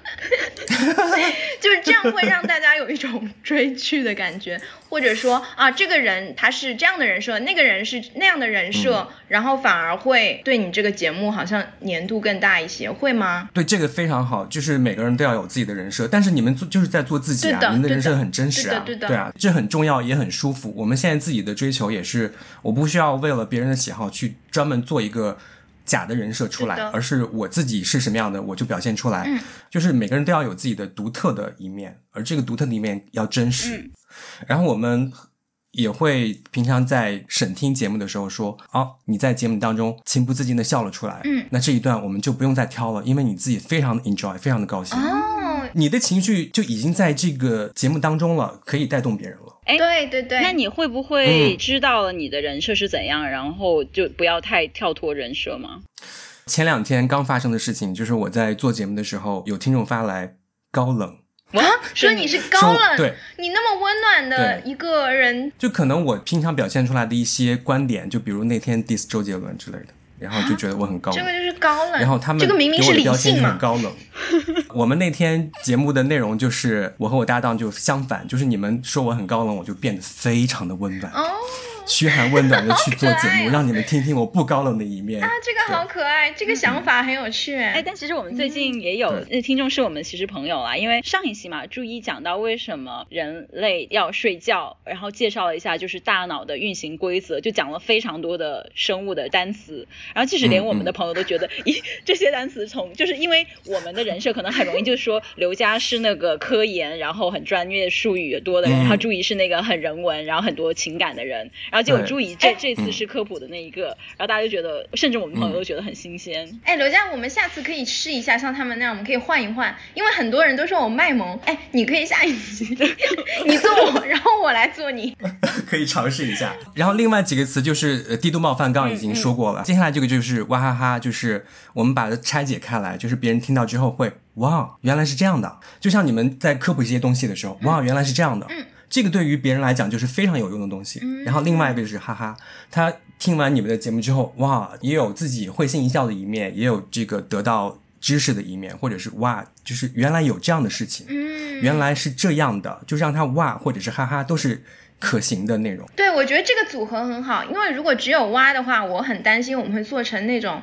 就是这样会让大家有一种追剧的感觉，或者说啊，这个人他是这样的人设，那个人是那样的人设，然后反而会对你这个节目好像粘度更大一些，会吗？对，这个非常好，就是每个人都要有自己的人设，但是你们做就是在做自己啊，你们的人设很真实啊，对啊，这很重要，也很舒服。我们现在自己的追求也是，我不需要为了别人的喜好去专门做一个。假的人设出来，而是我自己是什么样的，我就表现出来。嗯，就是每个人都要有自己的独特的一面，而这个独特的一面要真实。然后我们也会平常在审听节目的时候说：“哦，你在节目当中情不自禁的笑了出来。”嗯，那这一段我们就不用再挑了，因为你自己非常的 enjoy，非常的高兴。哦，你的情绪就已经在这个节目当中了，可以带动别人了。哎，对对对，那你会不会知道了你的人设是怎样，然后就不要太跳脱人设吗？前两天刚发生的事情，就是我在做节目的时候，有听众发来高冷。啊，说你是高冷，对，你那么温暖的一个人，就可能我平常表现出来的一些观点，就比如那天 diss 周杰伦之类的。然后就觉得我很高冷，这个就是高冷。然后他们这个明明是理性很高冷。我们那天节目的内容就是我和我搭档就相反，就是你们说我很高冷，我就变得非常的温暖。哦。嘘寒问暖的去做节目，让你们听听我不高冷的一面啊！这个好可爱，这个想法很有趣。哎，但其实我们最近也有那听众是我们其实朋友啦，因为上一期嘛，注意讲到为什么人类要睡觉，然后介绍了一下就是大脑的运行规则，就讲了非常多的生物的单词。然后即使连我们的朋友都觉得，咦，这些单词从就是因为我们的人设可能很容易就说刘佳是那个科研，然后很专业术语多的人，然后注意是那个很人文，然后很多情感的人。然后结果朱怡这这次是科普的那一个，然后大家就觉得，甚至我们朋友都觉得很新鲜。哎，刘佳，我们下次可以试一下，像他们那样，我们可以换一换，因为很多人都说我卖萌。哎，你可以下一集 你做我，然后我来做你，可以尝试一下。然后另外几个词就是呃，低度冒犯，刚刚已经说过了。接下来这个就是哇哈哈，就是我们把它拆解开来，就是别人听到之后会哇，原来是这样的。就像你们在科普这些东西的时候，哇，原来是这样的。嗯。这个对于别人来讲就是非常有用的东西。然后另外一个就是哈哈，他听完你们的节目之后，哇，也有自己会心一笑的一面，也有这个得到知识的一面，或者是哇，就是原来有这样的事情，原来是这样的，就让他哇，或者是哈哈，都是可行的内容。对，我觉得这个组合很好，因为如果只有哇的话，我很担心我们会做成那种。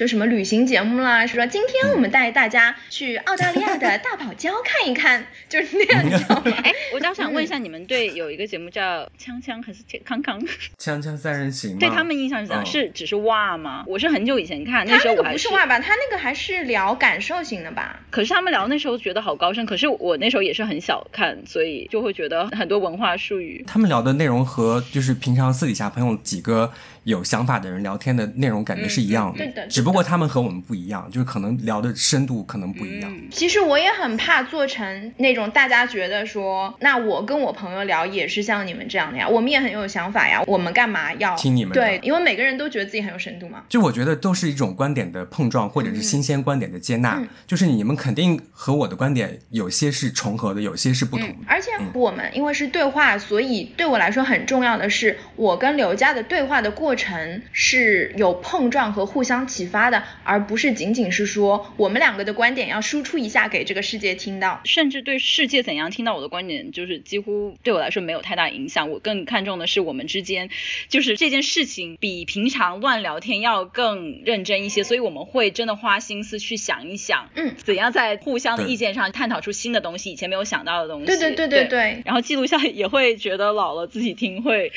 就什么旅行节目啦，是说今天我们带大家去澳大利亚的大堡礁看一看，就是那样子。哎，我倒想问一下，你们对有一个节目叫《锵锵》还是《康康》？锵锵三人行。对他们印象是怎样？是只是哇吗？我是很久以前看，那时候我还不是哇吧？他那个还是聊感受型的吧？可是他们聊那时候觉得好高深，可是我那时候也是很小看，所以就会觉得很多文化术语。他们聊的内容和就是平常私底下朋友几个。有想法的人聊天的内容感觉是一样的，只不过他们和我们不一样，就是可能聊的深度可能不一样。其实我也很怕做成那种大家觉得说，那我跟我朋友聊也是像你们这样的呀，我们也很有想法呀，我们干嘛要听你们？对，因为每个人都觉得自己很有深度嘛。就我觉得都是一种观点的碰撞，或者是新鲜观点的接纳。就是你们肯定和我的观点有些是重合的，有些是不同。而且我们因为是对话，所以对我来说很重要的是我跟刘佳的对话的过。过程是有碰撞和互相启发的，而不是仅仅是说我们两个的观点要输出一下给这个世界听到，甚至对世界怎样听到我的观点，就是几乎对我来说没有太大影响。我更看重的是我们之间，就是这件事情比平常乱聊天要更认真一些，所以我们会真的花心思去想一想，嗯，怎样在互相的意见上探讨出新的东西，以前没有想到的东西。对对对对对。然后记录下也会觉得老了自己听会。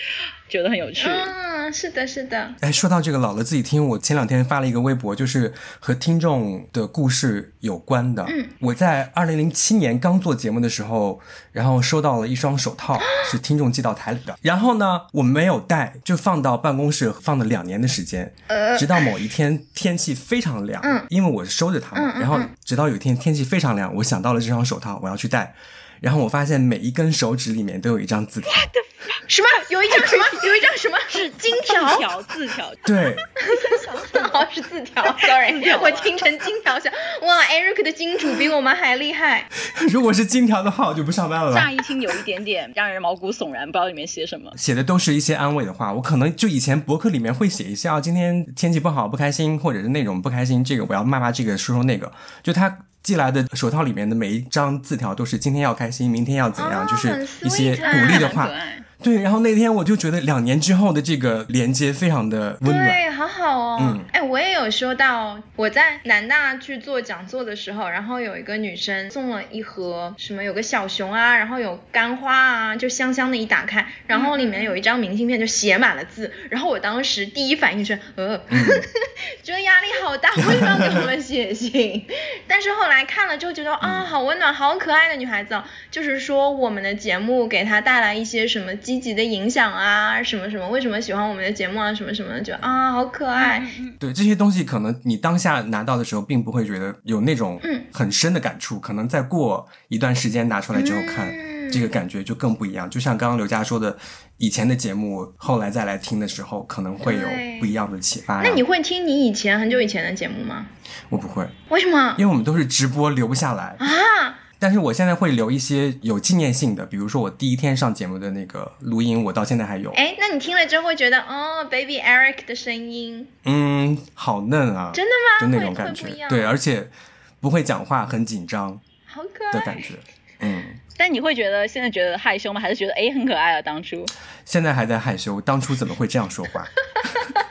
觉得很有趣，嗯，是的，是的。哎，说到这个老了自己听，我前两天发了一个微博，就是和听众的故事有关的。嗯，我在二零零七年刚做节目的时候，然后收到了一双手套，是听众寄到台里的。然后呢，我没有戴，就放到办公室放了两年的时间。呃，直到某一天天气非常凉，嗯，因为我是收着它嘛。然后直到有一天天气非常凉，我想到了这双手套，我要去戴。然后我发现每一根手指里面都有一张字条。什么？有一张什么？有一张什么？是金条？字条？对。哦，是字条。Sorry，我听成金条小。哇，Eric 的金主比我们还厉害。如果是金条的话，我就不上班了。乍一听有一点点让人毛骨悚然，不知道里面写什么。写的都是一些安慰的话。我可能就以前博客里面会写一下，今天天气不好，不开心，或者是那种不开心，这个我要骂骂这个，说说那个。就他。寄来的手套里面的每一张字条都是今天要开心，明天要怎样，就是一些鼓励的话。对，然后那天我就觉得两年之后的这个连接非常的温暖，对，好好哦。嗯，哎，我也有收到，我在南大去做讲座的时候，然后有一个女生送了一盒什么，有个小熊啊，然后有干花啊，就香香的，一打开，然后里面有一张明信片，就写满了字，然后我当时第一反应是，呃，觉 得压力好大，为什么要给我们写信？但是后来看了之后觉得啊，好温暖，好可爱的女孩子，哦就是说我们的节目给她带来一些什么。积极的影响啊，什么什么？为什么喜欢我们的节目啊？什么什么？就啊，好可爱。对这些东西，可能你当下拿到的时候，并不会觉得有那种很深的感触。可能再过一段时间拿出来之后看，这个感觉就更不一样。就像刚刚刘佳说的，以前的节目，后来再来听的时候，可能会有不一样的启发。那你会听你以前很久以前的节目吗？我不会。为什么？因为我们都是直播留不下来啊。但是我现在会留一些有纪念性的，比如说我第一天上节目的那个录音，我到现在还有。哎，那你听了之后会觉得，哦，Baby Eric 的声音，嗯，好嫩啊，真的吗？就那种感觉，对，而且不会讲话，很紧张，好可爱的感觉，嗯。但你会觉得现在觉得害羞吗？还是觉得哎很可爱啊？当初？现在还在害羞，当初怎么会这样说话？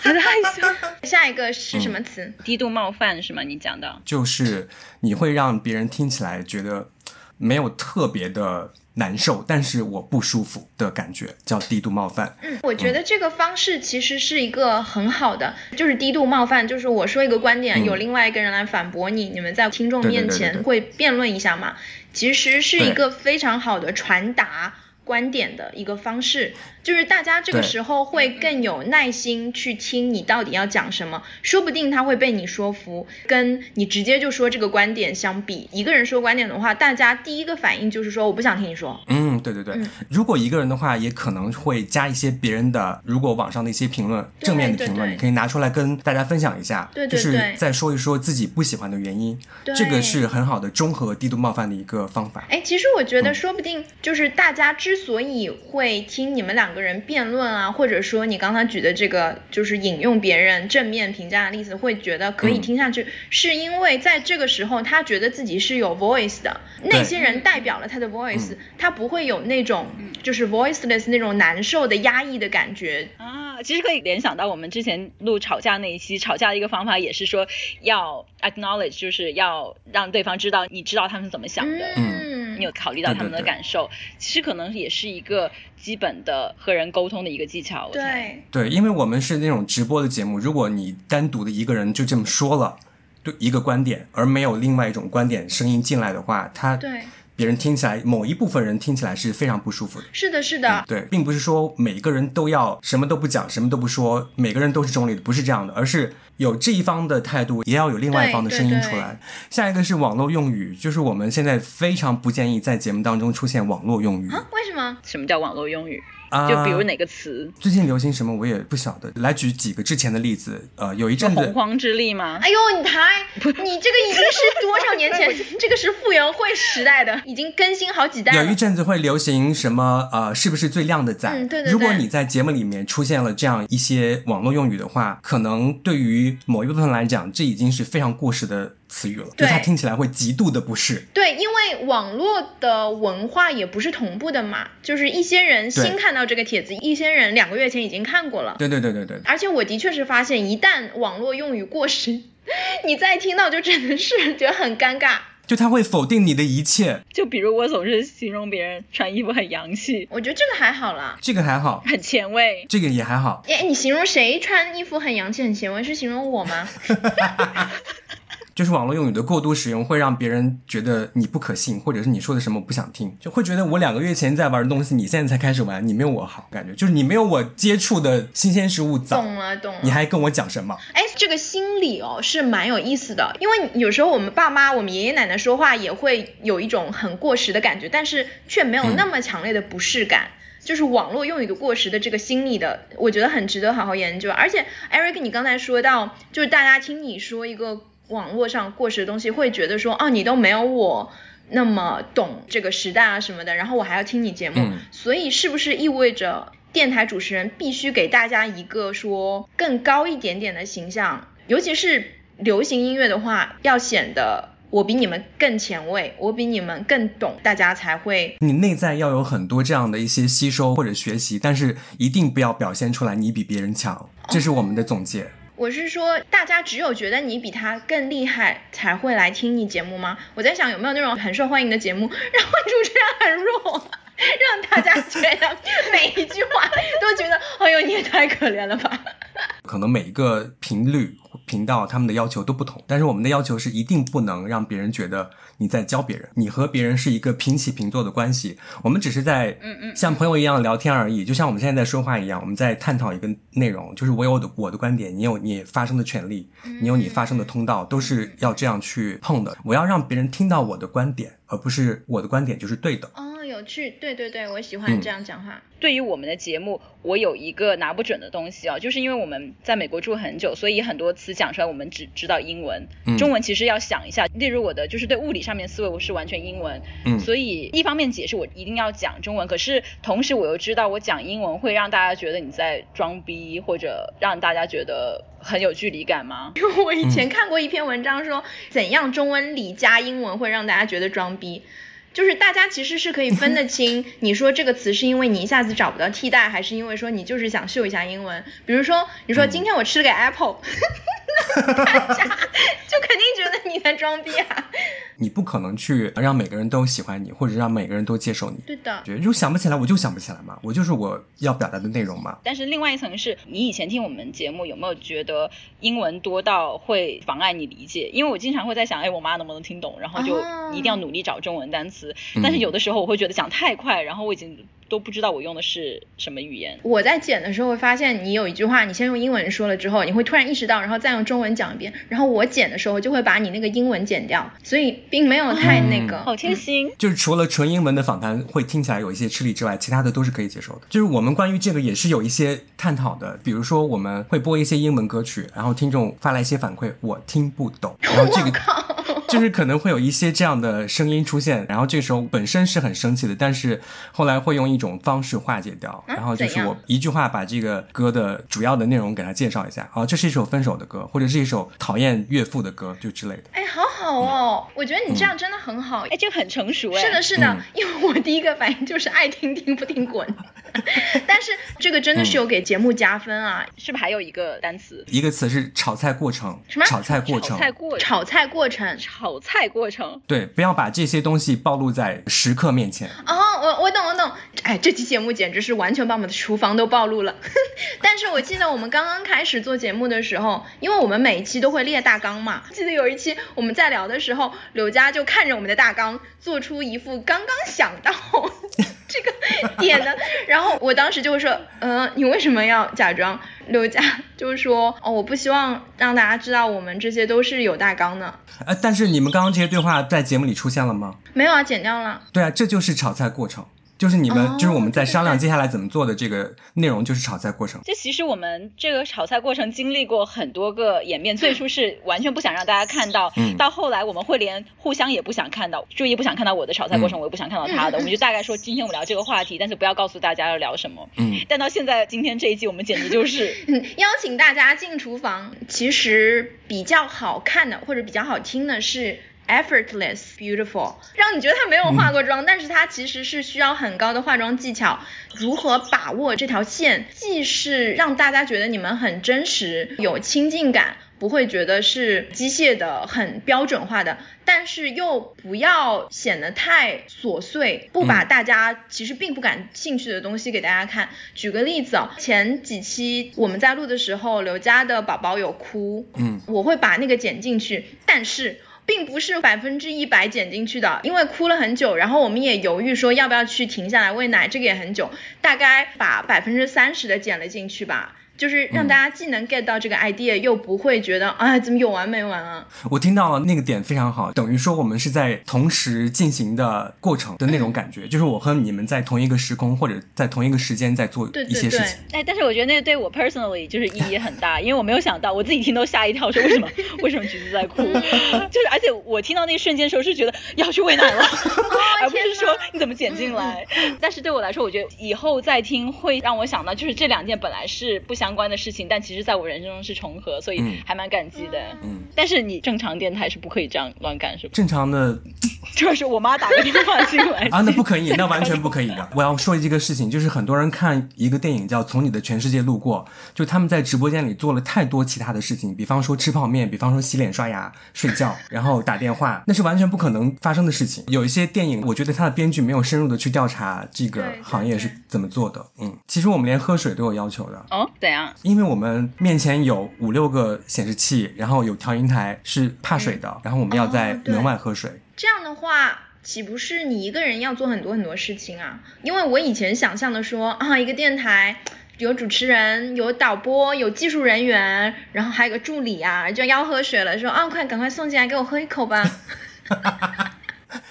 还在害羞。下一个是什么词？低度冒犯是吗？你讲的，就是你会让别人听起来觉得没有特别的难受，但是我不舒服的感觉，叫低度冒犯。嗯，我觉得这个方式其实是一个很好的，就是低度冒犯，就是我说一个观点，有另外一个人来反驳你，你们在听众面前会辩论一下嘛？其实是一个非常好的传达观点的一个方式。就是大家这个时候会更有耐心去听你到底要讲什么，说不定他会被你说服。跟你直接就说这个观点相比，一个人说观点的话，大家第一个反应就是说我不想听你说。嗯，对对对。如果一个人的话，也可能会加一些别人的，如果网上的一些评论，正面的评论，你可以拿出来跟大家分享一下。对对对。就是再说一说自己不喜欢的原因，这个是很好的中和低度冒犯的一个方法。哎，其实我觉得说不定就是大家之所以会听你们两。个人辩论啊，或者说你刚才举的这个就是引用别人正面评价的例子，会觉得可以听下去，是因为在这个时候他觉得自己是有 voice 的，那些人代表了他的 voice，他不会有那种就是 voiceless 那种难受的压抑的感觉啊。其实可以联想到我们之前录吵架那一期，吵架的一个方法也是说要 acknowledge，就是要让对方知道你知道他们是怎么想的。嗯。你有考虑到他们的感受，其实可能也是一个基本的和人沟通的一个技巧。对对，因为我们是那种直播的节目，如果你单独的一个人就这么说了，对一个观点，而没有另外一种观点声音进来的话，他对。别人听起来，某一部分人听起来是非常不舒服的。是的，是的，对，并不是说每个人都要什么都不讲，什么都不说，每个人都是中立的，不是这样的，而是有这一方的态度，也要有另外一方的声音出来。下一个是网络用语，就是我们现在非常不建议在节目当中出现网络用语。啊？为什么？什么叫网络用语？就比如哪个词？最近流行什么我也不晓得。来举几个之前的例子，呃，有一阵子洪荒之力吗？哎呦，你太，你这个已经是多少年前？这个是傅园慧时代的，已经更新好几代。有一阵子会流行什么？呃，是不是最靓的仔？对对对。如果你在节目里面出现了这样一些网络用语的话，可能对于某一部分来讲，这已经是非常过时的。词语了，就它听起来会极度的不适。对，因为网络的文化也不是同步的嘛，就是一些人新看到这个帖子，一些人两个月前已经看过了。对对对对对。而且我的确是发现，一旦网络用语过时，你再听到就只能是觉得很尴尬。就他会否定你的一切。就比如我总是形容别人穿衣服很洋气，我觉得这个还好啦。这个还好。很前卫。这个也还好。哎，你形容谁穿衣服很洋气、很前卫？是形容我吗？就是网络用语的过度使用会让别人觉得你不可信，或者是你说的什么不想听，就会觉得我两个月前在玩的东西，你现在才开始玩，你没有我好，感觉就是你没有我接触的新鲜事物早。懂了，懂了。你还跟我讲什么？哎，这个心理哦是蛮有意思的，因为有时候我们爸妈、我们爷爷奶奶说话也会有一种很过时的感觉，但是却没有那么强烈的不适感。就是网络用语的过时的这个心理的，我觉得很值得好好研究。而且，Eric，你刚才说到，就是大家听你说一个网络上过时的东西，会觉得说，哦，你都没有我那么懂这个时代啊什么的，然后我还要听你节目，所以是不是意味着电台主持人必须给大家一个说更高一点点的形象？尤其是流行音乐的话，要显得。我比你们更前卫，我比你们更懂，大家才会。你内在要有很多这样的一些吸收或者学习，但是一定不要表现出来你比别人强，这是我们的总结。我是说，大家只有觉得你比他更厉害才会来听你节目吗？我在想有没有那种很受欢迎的节目，然后主持人很弱，让大家觉得每一句话都觉得，哎呦你也太可怜了吧。可能每一个频率。频道他们的要求都不同，但是我们的要求是一定不能让别人觉得你在教别人，你和别人是一个平起平坐的关系，我们只是在嗯嗯像朋友一样聊天而已，就像我们现在在说话一样，我们在探讨一个内容，就是我有我的我的观点，你有你发声的权利，你有你发声的通道，都是要这样去碰的。我要让别人听到我的观点，而不是我的观点就是对的。有趣，对对对，我喜欢这样讲话。对于我们的节目，我有一个拿不准的东西啊，就是因为我们在美国住很久，所以很多词讲出来我们只知道英文，中文其实要想一下。例如我的就是对物理上面思维，我是完全英文，所以一方面解释我一定要讲中文，可是同时我又知道我讲英文会让大家觉得你在装逼，或者让大家觉得很有距离感吗？因为我以前看过一篇文章说，怎样中文里加英文会让大家觉得装逼。就是大家其实是可以分得清，你说这个词是因为你一下子找不到替代，还是因为说你就是想秀一下英文？比如说，你说今天我吃了个 apple，大家就肯定觉得你在装逼啊。你不可能去让每个人都喜欢你，或者让每个人都接受你。对的，就想不起来，我就想不起来嘛，我就是我要表达的内容嘛。但是另外一层是你以前听我们节目有没有觉得英文多到会妨碍你理解？因为我经常会在想，哎，我妈能不能听懂？然后就一定要努力找中文单词。但是有的时候我会觉得讲太快，然后我已经。都不知道我用的是什么语言。我在剪的时候会发现，你有一句话，你先用英文说了之后，你会突然意识到，然后再用中文讲一遍。然后我剪的时候就会把你那个英文剪掉，所以并没有太那个。好贴心。就是除了纯英文的访谈会听起来有一些吃力之外，其他的都是可以接受的。就是我们关于这个也是有一些探讨的，比如说我们会播一些英文歌曲，然后听众发来一些反馈，我听不懂。然后这个。就是可能会有一些这样的声音出现，然后这时候本身是很生气的，但是后来会用一种方式化解掉，然后就是我一句话把这个歌的主要的内容给他介绍一下，啊，这是一首分手的歌，或者是一首讨厌岳父的歌，就之类的。哎，好好哦，我觉得你这样真的很好，哎，这个很成熟，哎，是的，是的，因为我第一个反应就是爱听听不听滚，但是这个真的是有给节目加分啊，是不是还有一个单词？一个词是炒菜过程，什么？炒菜过程？炒菜过炒菜过程。炒菜过程，对，不要把这些东西暴露在食客面前。哦，我我懂我懂，哎，这期节目简直是完全把我们的厨房都暴露了。但是我记得我们刚刚开始做节目的时候，因为我们每一期都会列大纲嘛，记得有一期我们在聊的时候，柳佳就看着我们的大纲，做出一副刚刚想到 这个点的，然后我当时就说，嗯，你为什么要假装？刘佳就是说，哦，我不希望让大家知道我们这些都是有大纲的。呃，但是你们刚刚这些对话在节目里出现了吗？没有啊，剪掉了。对啊，这就是炒菜过程。就是你们，就是我们在商量接下来怎么做的这个内容，就是炒菜过程。这其实我们这个炒菜过程经历过很多个演变，最初是完全不想让大家看到，到后来我们会连互相也不想看到，注意不想看到我的炒菜过程，我也不想看到他的，我们就大概说今天我们聊这个话题，但是不要告诉大家要聊什么。嗯。但到现在今天这一季，我们简直就是 邀请大家进厨房。其实比较好看的或者比较好听的是。Effortless beautiful，让你觉得她没有化过妆，但是她其实是需要很高的化妆技巧。如何把握这条线，既是让大家觉得你们很真实、有亲近感，不会觉得是机械的、很标准化的，但是又不要显得太琐碎，不把大家其实并不感兴趣的东西给大家看。举个例子哦，前几期我们在录的时候，刘佳的宝宝有哭，嗯，我会把那个剪进去，但是。并不是百分之一百减进去的，因为哭了很久，然后我们也犹豫说要不要去停下来喂奶，这个也很久，大概把百分之三十的减了进去吧。就是让大家既能 get 到这个 idea，又不会觉得哎怎么有完没完啊？我听到了那个点非常好，等于说我们是在同时进行的过程的那种感觉，就是我和你们在同一个时空或者在同一个时间在做一些事情。哎，但是我觉得那个对我 personally 就是意义很大，因为我没有想到，我自己听都吓一跳，说为什么为什么橘子在哭？就是而且我听到那一瞬间的时候是觉得要去喂奶了，而不是说你怎么剪进来。但是对我来说，我觉得以后再听会让我想到，就是这两件本来是不相。相关的事情，但其实在我人生中是重合，所以还蛮感激的。嗯，但是你正常电台是不可以这样乱干，是吧？正常的，就是我妈打个电话进来啊，那不可以，那完全不可以的。我要说一个事情，就是很多人看一个电影叫《从你的全世界路过》，就他们在直播间里做了太多其他的事情，比方说吃泡面，比方说洗脸刷牙、睡觉，然后打电话，那是完全不可能发生的事情。有一些电影，我觉得他的编剧没有深入的去调查这个行业是怎么做的。嗯，其实我们连喝水都有要求的。哦，怎样？因为我们面前有五六个显示器，然后有调音台，是怕水的，然后我们要在门外喝水。这样的话，岂不是你一个人要做很多很多事情啊？因为我以前想象的说啊，一个电台有主持人、有导播、有技术人员，然后还有个助理啊，就要喝水了，说啊，快赶快送进来给我喝一口吧。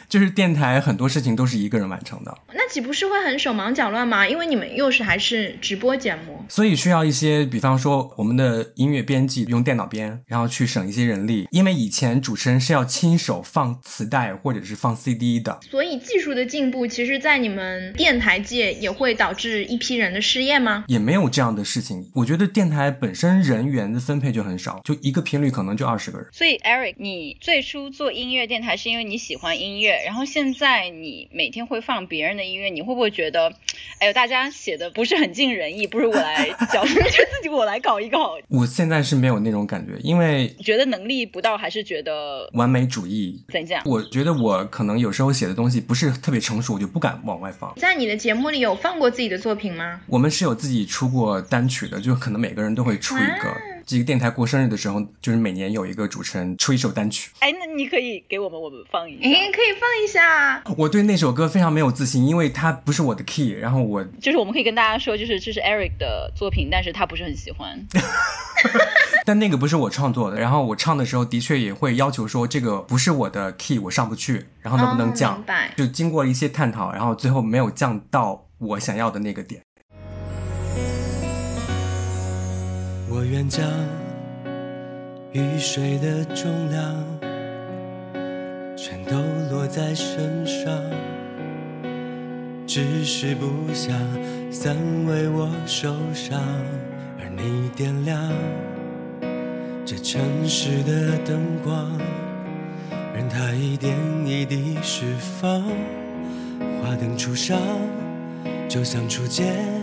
就是电台很多事情都是一个人完成的，那岂不是会很手忙脚乱吗？因为你们又是还是直播节目，所以需要一些，比方说我们的音乐编辑用电脑编，然后去省一些人力。因为以前主持人是要亲手放磁带或者是放 CD 的，所以技术的进步，其实，在你们电台界也会导致一批人的失业吗？也没有这样的事情。我觉得电台本身人员的分配就很少，就一个频率可能就二十个人。所以 Eric，你最初做音乐电台是因为你喜欢音乐。然后现在你每天会放别人的音乐，你会不会觉得，哎呦，大家写的不是很尽人意，不如我来 讲，就自己我来搞一搞。我现在是没有那种感觉，因为觉得能力不到，还是觉得完美主义怎样？我觉得我可能有时候写的东西不是特别成熟，我就不敢往外放。在你的节目里有放过自己的作品吗？我们是有自己出过单曲的，就可能每个人都会出一个。这个电台过生日的时候，就是每年有一个主持人出一首单曲。哎，那你可以给我们我们放一下。哎，可以放一下。我对那首歌非常没有自信，因为它不是我的 key。然后我就是我们可以跟大家说，就是这是 Eric 的作品，但是他不是很喜欢。但那个不是我创作的。然后我唱的时候，的确也会要求说，这个不是我的 key，我上不去。然后能不能降？就经过一些探讨，然后最后没有降到我想要的那个点。我愿将雨水的重量全都落在身上，只是不想散为我受伤，而你点亮这城市的灯光，任它一点一滴释放，华灯初上，就像初见。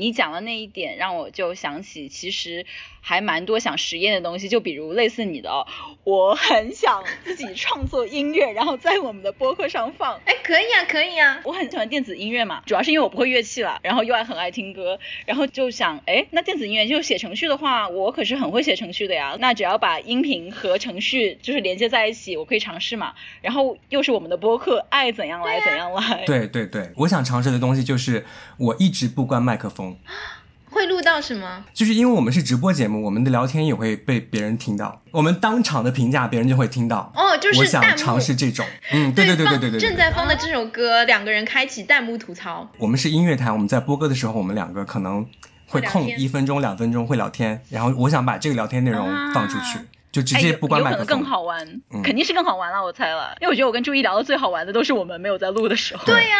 你讲的那一点让我就想起，其实还蛮多想实验的东西，就比如类似你的，我很想自己创作音乐，然后在我们的播客上放。哎，可以啊，可以啊，我很喜欢电子音乐嘛，主要是因为我不会乐器了，然后又爱很爱听歌，然后就想，哎，那电子音乐就写程序的话，我可是很会写程序的呀，那只要把音频和程序就是连接在一起，我可以尝试嘛。然后又是我们的播客，爱怎样来怎样来。对对对，我想尝试的东西就是我一直不关麦克风。会录到什么？就是因为我们是直播节目，我们的聊天也会被别人听到，我们当场的评价别人就会听到。哦，就是我想尝试这种，嗯，对对对对对对。正在放的这首歌，两个人开启弹幕吐槽。我们是音乐台，我们在播歌的时候，我们两个可能会空一分钟、两分钟会聊天，然后我想把这个聊天内容放出去。就直接不关麦克风，更好玩，肯定是更好玩了，我猜了，因为我觉得我跟朱一聊的最好玩的都是我们没有在录的时候。对呀，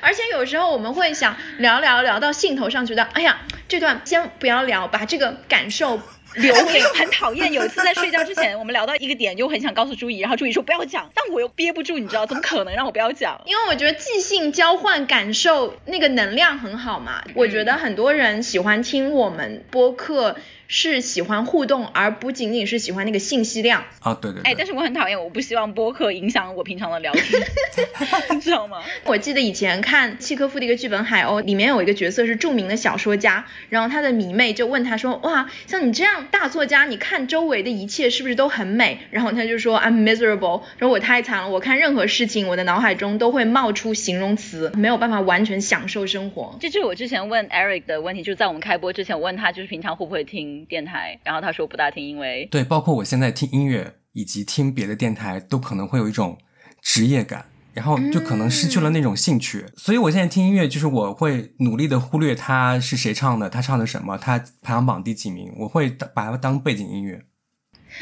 而且有时候我们会想聊聊聊到兴头上，觉得哎呀，这段先不要聊，把这个感受留给，很讨厌。有一次在睡觉之前，我们聊到一个点，就很想告诉朱怡，然后朱怡说不要讲，但我又憋不住，你知道，怎么可能让我不要讲？因为我觉得即兴交换感受那个能量很好嘛。我觉得很多人喜欢听我们播客。是喜欢互动，而不仅仅是喜欢那个信息量啊！对对。哎，但是我很讨厌，我不希望播客影响我平常的聊天，你知道吗？我记得以前看契科夫的一个剧本《海鸥》，里面有一个角色是著名的小说家，然后他的迷妹就问他说：“哇，像你这样大作家，你看周围的一切是不是都很美？”然后他就说：“I'm miserable，说我太惨了，我看任何事情，我的脑海中都会冒出形容词，没有办法完全享受生活。”这就是我之前问 Eric 的问题，就是在我们开播之前，我问他就是平常会不会听。电台，然后他说不大听，因为对，包括我现在听音乐以及听别的电台，都可能会有一种职业感，然后就可能失去了那种兴趣。所以我现在听音乐，就是我会努力的忽略他是谁唱的，他唱的什么，他排行榜第几名，我会把它当背景音乐。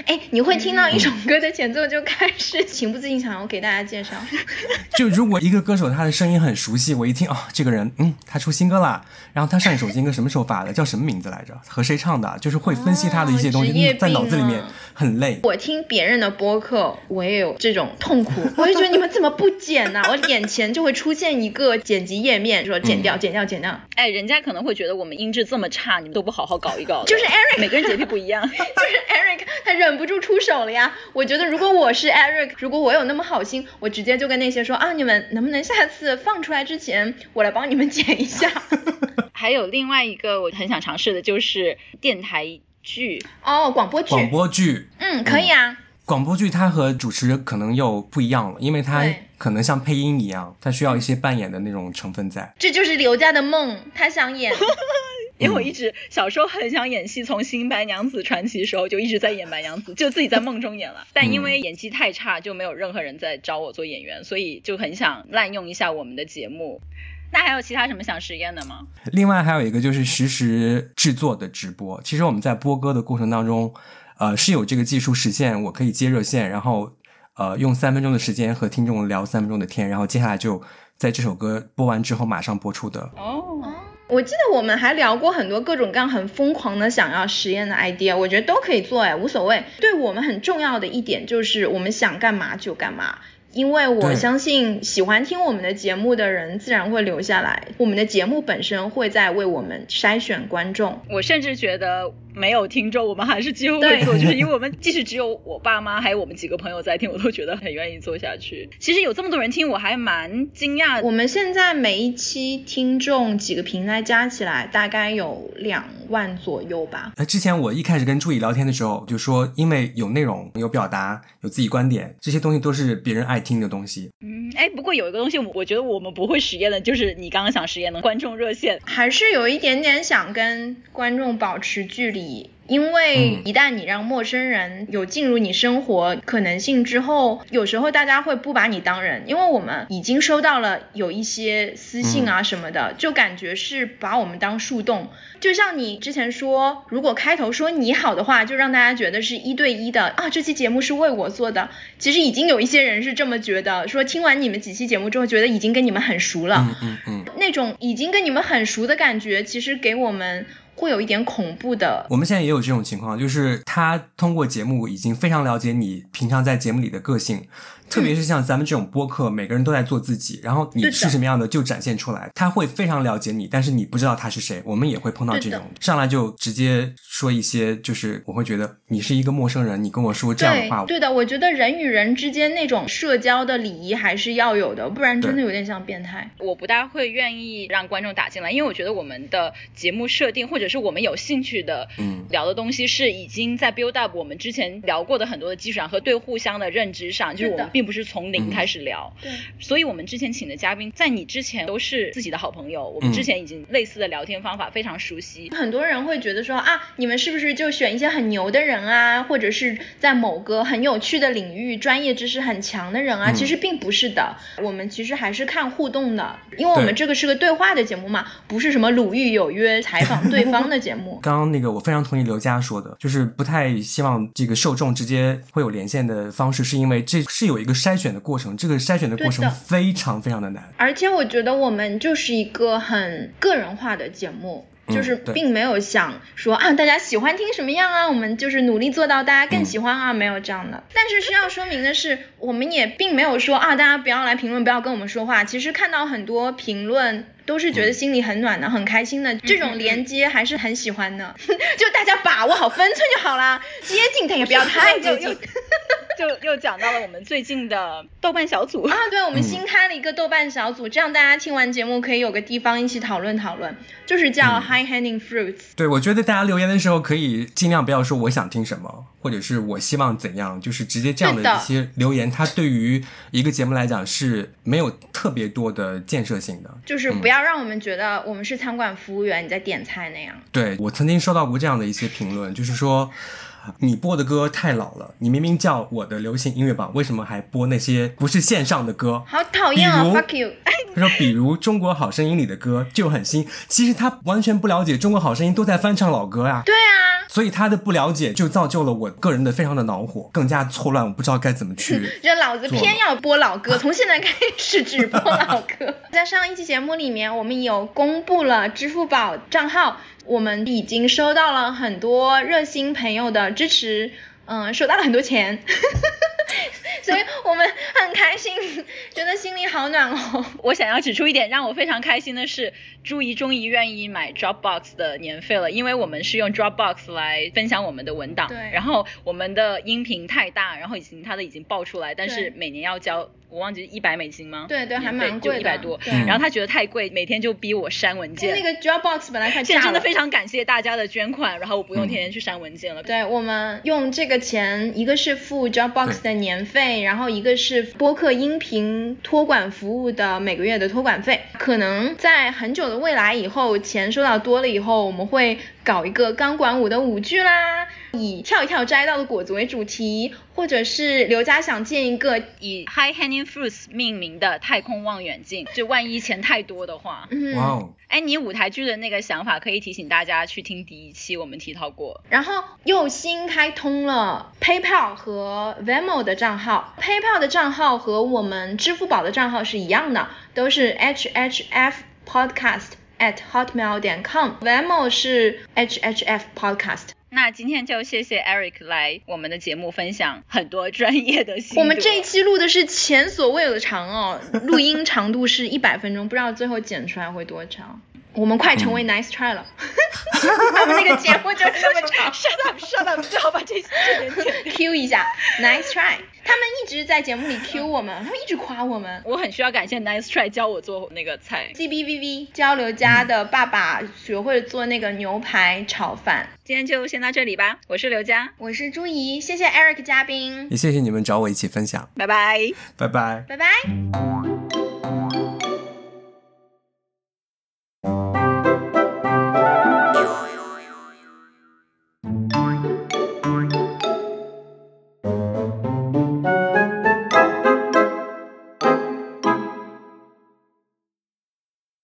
哎，你会听到一首歌的前奏就开始情不自禁想要给大家介绍。就如果一个歌手他的声音很熟悉，我一听哦，这个人，嗯，他出新歌了。然后他上一首新歌什么时候发的？叫什么名字来着？和谁唱的？就是会分析他的一些东西，在脑子里面很累。我听别人的播客，我也有这种痛苦。我就觉得你们怎么不剪呢？我眼前就会出现一个剪辑页面，说剪掉，剪掉，剪掉。哎，人家可能会觉得我们音质这么差，你们都不好好搞一搞。就是 Eric，每个人洁癖不一样。就是 Eric，他忍不住出手了呀！我觉得如果我是 Eric，如果我有那么好心，我直接就跟那些说啊，你们能不能下次放出来之前，我来帮你们剪一下。还有另外一个我很想尝试的就是电台剧哦，广播剧。广播剧，嗯，可以啊。广播剧它和主持可能又不一样了，因为它可能像配音一样，它需要一些扮演的那种成分在。这就是刘家的梦，他想演。因为我一直小时候很想演戏，从《新白娘子传奇》时候就一直在演白娘子，就自己在梦中演了。但因为演技太差，就没有任何人在找我做演员，所以就很想滥用一下我们的节目。那还有其他什么想实验的吗？另外还有一个就是实时制作的直播。其实我们在播歌的过程当中，呃，是有这个技术实现，我可以接热线，然后呃用三分钟的时间和听众聊三分钟的天，然后接下来就在这首歌播完之后马上播出的。哦。我记得我们还聊过很多各种各样很疯狂的想要实验的 idea，我觉得都可以做哎，无所谓。对我们很重要的一点就是我们想干嘛就干嘛。因为我相信喜欢听我们的节目的人自然会留下来，我们的节目本身会在为我们筛选观众。我甚至觉得没有听众，我们还是机会会做，就是因为我们即使只有我爸妈还有我们几个朋友在听，我都觉得很愿意做下去。其实有这么多人听，我还蛮惊讶。我们现在每一期听众几个平台加起来大概有两万左右吧。那之前我一开始跟助理聊天的时候就说，因为有内容、有表达、有自己观点，这些东西都是别人爱。听的东西，嗯，哎，不过有一个东西，我觉得我们不会实验的，就是你刚刚想实验的观众热线，还是有一点点想跟观众保持距离。因为一旦你让陌生人有进入你生活可能性之后，有时候大家会不把你当人，因为我们已经收到了有一些私信啊什么的，就感觉是把我们当树洞。就像你之前说，如果开头说你好的话，就让大家觉得是一对一的啊，这期节目是为我做的。其实已经有一些人是这么觉得，说听完你们几期节目之后，觉得已经跟你们很熟了。嗯嗯嗯，那种已经跟你们很熟的感觉，其实给我们。会有一点恐怖的。我们现在也有这种情况，就是他通过节目已经非常了解你平常在节目里的个性。特别是像咱们这种播客，每个人都在做自己，然后你是什么样的就展现出来。他会非常了解你，但是你不知道他是谁。我们也会碰到这种，上来就直接说一些，就是我会觉得你是一个陌生人，你跟我说这样的话。对的，我觉得人与人之间那种社交的礼仪还是要有的，不然真的有点像变态。我不大会愿意让观众打进来，因为我觉得我们的节目设定或者是我们有兴趣的聊的东西是已经在 build up 我们之前聊过的很多的基础上和对互相的认知上，就是我们并不是从零。开始聊，对，所以我们之前请的嘉宾，在你之前都是自己的好朋友，我们之前已经类似的聊天方法非常熟悉。很多人会觉得说啊，你们是不是就选一些很牛的人啊，或者是在某个很有趣的领域专业知识很强的人啊？其实并不是的，我们其实还是看互动的，因为我们这个是个对话的节目嘛，不是什么鲁豫有约采访对方的节目。刚刚那个我非常同意刘佳说的，就是不太希望这个受众直接会有连线的方式，是因为这是有一个筛选的过程。这个筛选的过程非常非常的难，而且我觉得我们就是一个很个人化的节目。就是并没有想说啊大家喜欢听什么样啊，我们就是努力做到大家更喜欢啊，没有这样的。但是需要说明的是，我们也并没有说啊大家不要来评论，不要跟我们说话。其实看到很多评论。都是觉得心里很暖的，很开心的，这种连接还是很喜欢的。就大家把握好分寸就好啦，接近但也不要太 接近。就又讲到了我们最近的豆瓣小组。啊，对，我们新开了一个豆瓣小组，这样大家听完节目可以有个地方一起讨论讨论，就是叫 High Hanging Fruits。对，我觉得大家留言的时候可以尽量不要说我想听什么，或者是我希望怎样，就是直接这样的一些留言，它对于一个节目来讲是没有特别多的建设性的，就是不要不要让我们觉得我们是餐馆服务员你在点菜那样。对我曾经收到过这样的一些评论，就是说。你播的歌太老了，你明明叫我的流行音乐榜，为什么还播那些不是线上的歌？好讨厌啊！Fuck you！他说，比如《中国好声音》里的歌就很新，其实他完全不了解《中国好声音》，都在翻唱老歌啊。对啊，所以他的不了解就造就了我个人的非常的恼火，更加错乱，我不知道该怎么去。这老子偏要播老歌，从现在开始只播老歌。在上一期节目里面，我们有公布了支付宝账号。我们已经收到了很多热心朋友的支持，嗯，收到了很多钱，所以我们很开心，觉得心里好暖哦。我想要指出一点，让我非常开心的是，朱怡终于愿意买 Dropbox 的年费了，因为我们是用 Dropbox 来分享我们的文档，对，然后我们的音频太大，然后已经它的已经爆出来，但是每年要交。我忘记一百美金吗？对对，还蛮贵的，一百多。然后他觉得太贵，每天就逼我删文件。那个 Dropbox 本来快现在真的非常感谢大家的捐款，然后我不用天天去删文件了。对我们用这个钱，一个是付 Dropbox 的年费，然后一个是播客音频托管服务的每个月的托管费。可能在很久的未来以后，钱收到多了以后，我们会搞一个钢管舞的舞剧啦。以跳一跳摘到的果子为主题，或者是刘家想建一个以 High Hanging Fruits 命名的太空望远镜，就万一钱太多的话。哇哦！哎，你舞台剧的那个想法可以提醒大家去听第一期，我们提到过。然后又新开通了 PayPal 和 Venmo 的账号，PayPal 的账号和我们支付宝的账号是一样的，都是 HHF Podcast at hotmail 点 com，Venmo 是 HHF Podcast。那今天就谢谢 Eric 来我们的节目分享很多专业的我们这一期录的是前所未有的长哦，录音长度是一百分钟，不知道最后剪出来会多长。我们快成为 Nice Try 了，他们那个节目就是那么长。Shut up，Shut up，最好把这这点 Q 一下，Nice Try。他们一直在节目里 Q 我们，他们一直夸我们。我很需要感谢 Nice Try 教我做那个菜。G B V V 交流家的爸爸学会做那个牛排炒饭。今天就先到这里吧，我是刘佳，我是朱怡，谢谢 Eric 嘉宾，也谢谢你们找我一起分享。拜拜，拜拜，拜拜。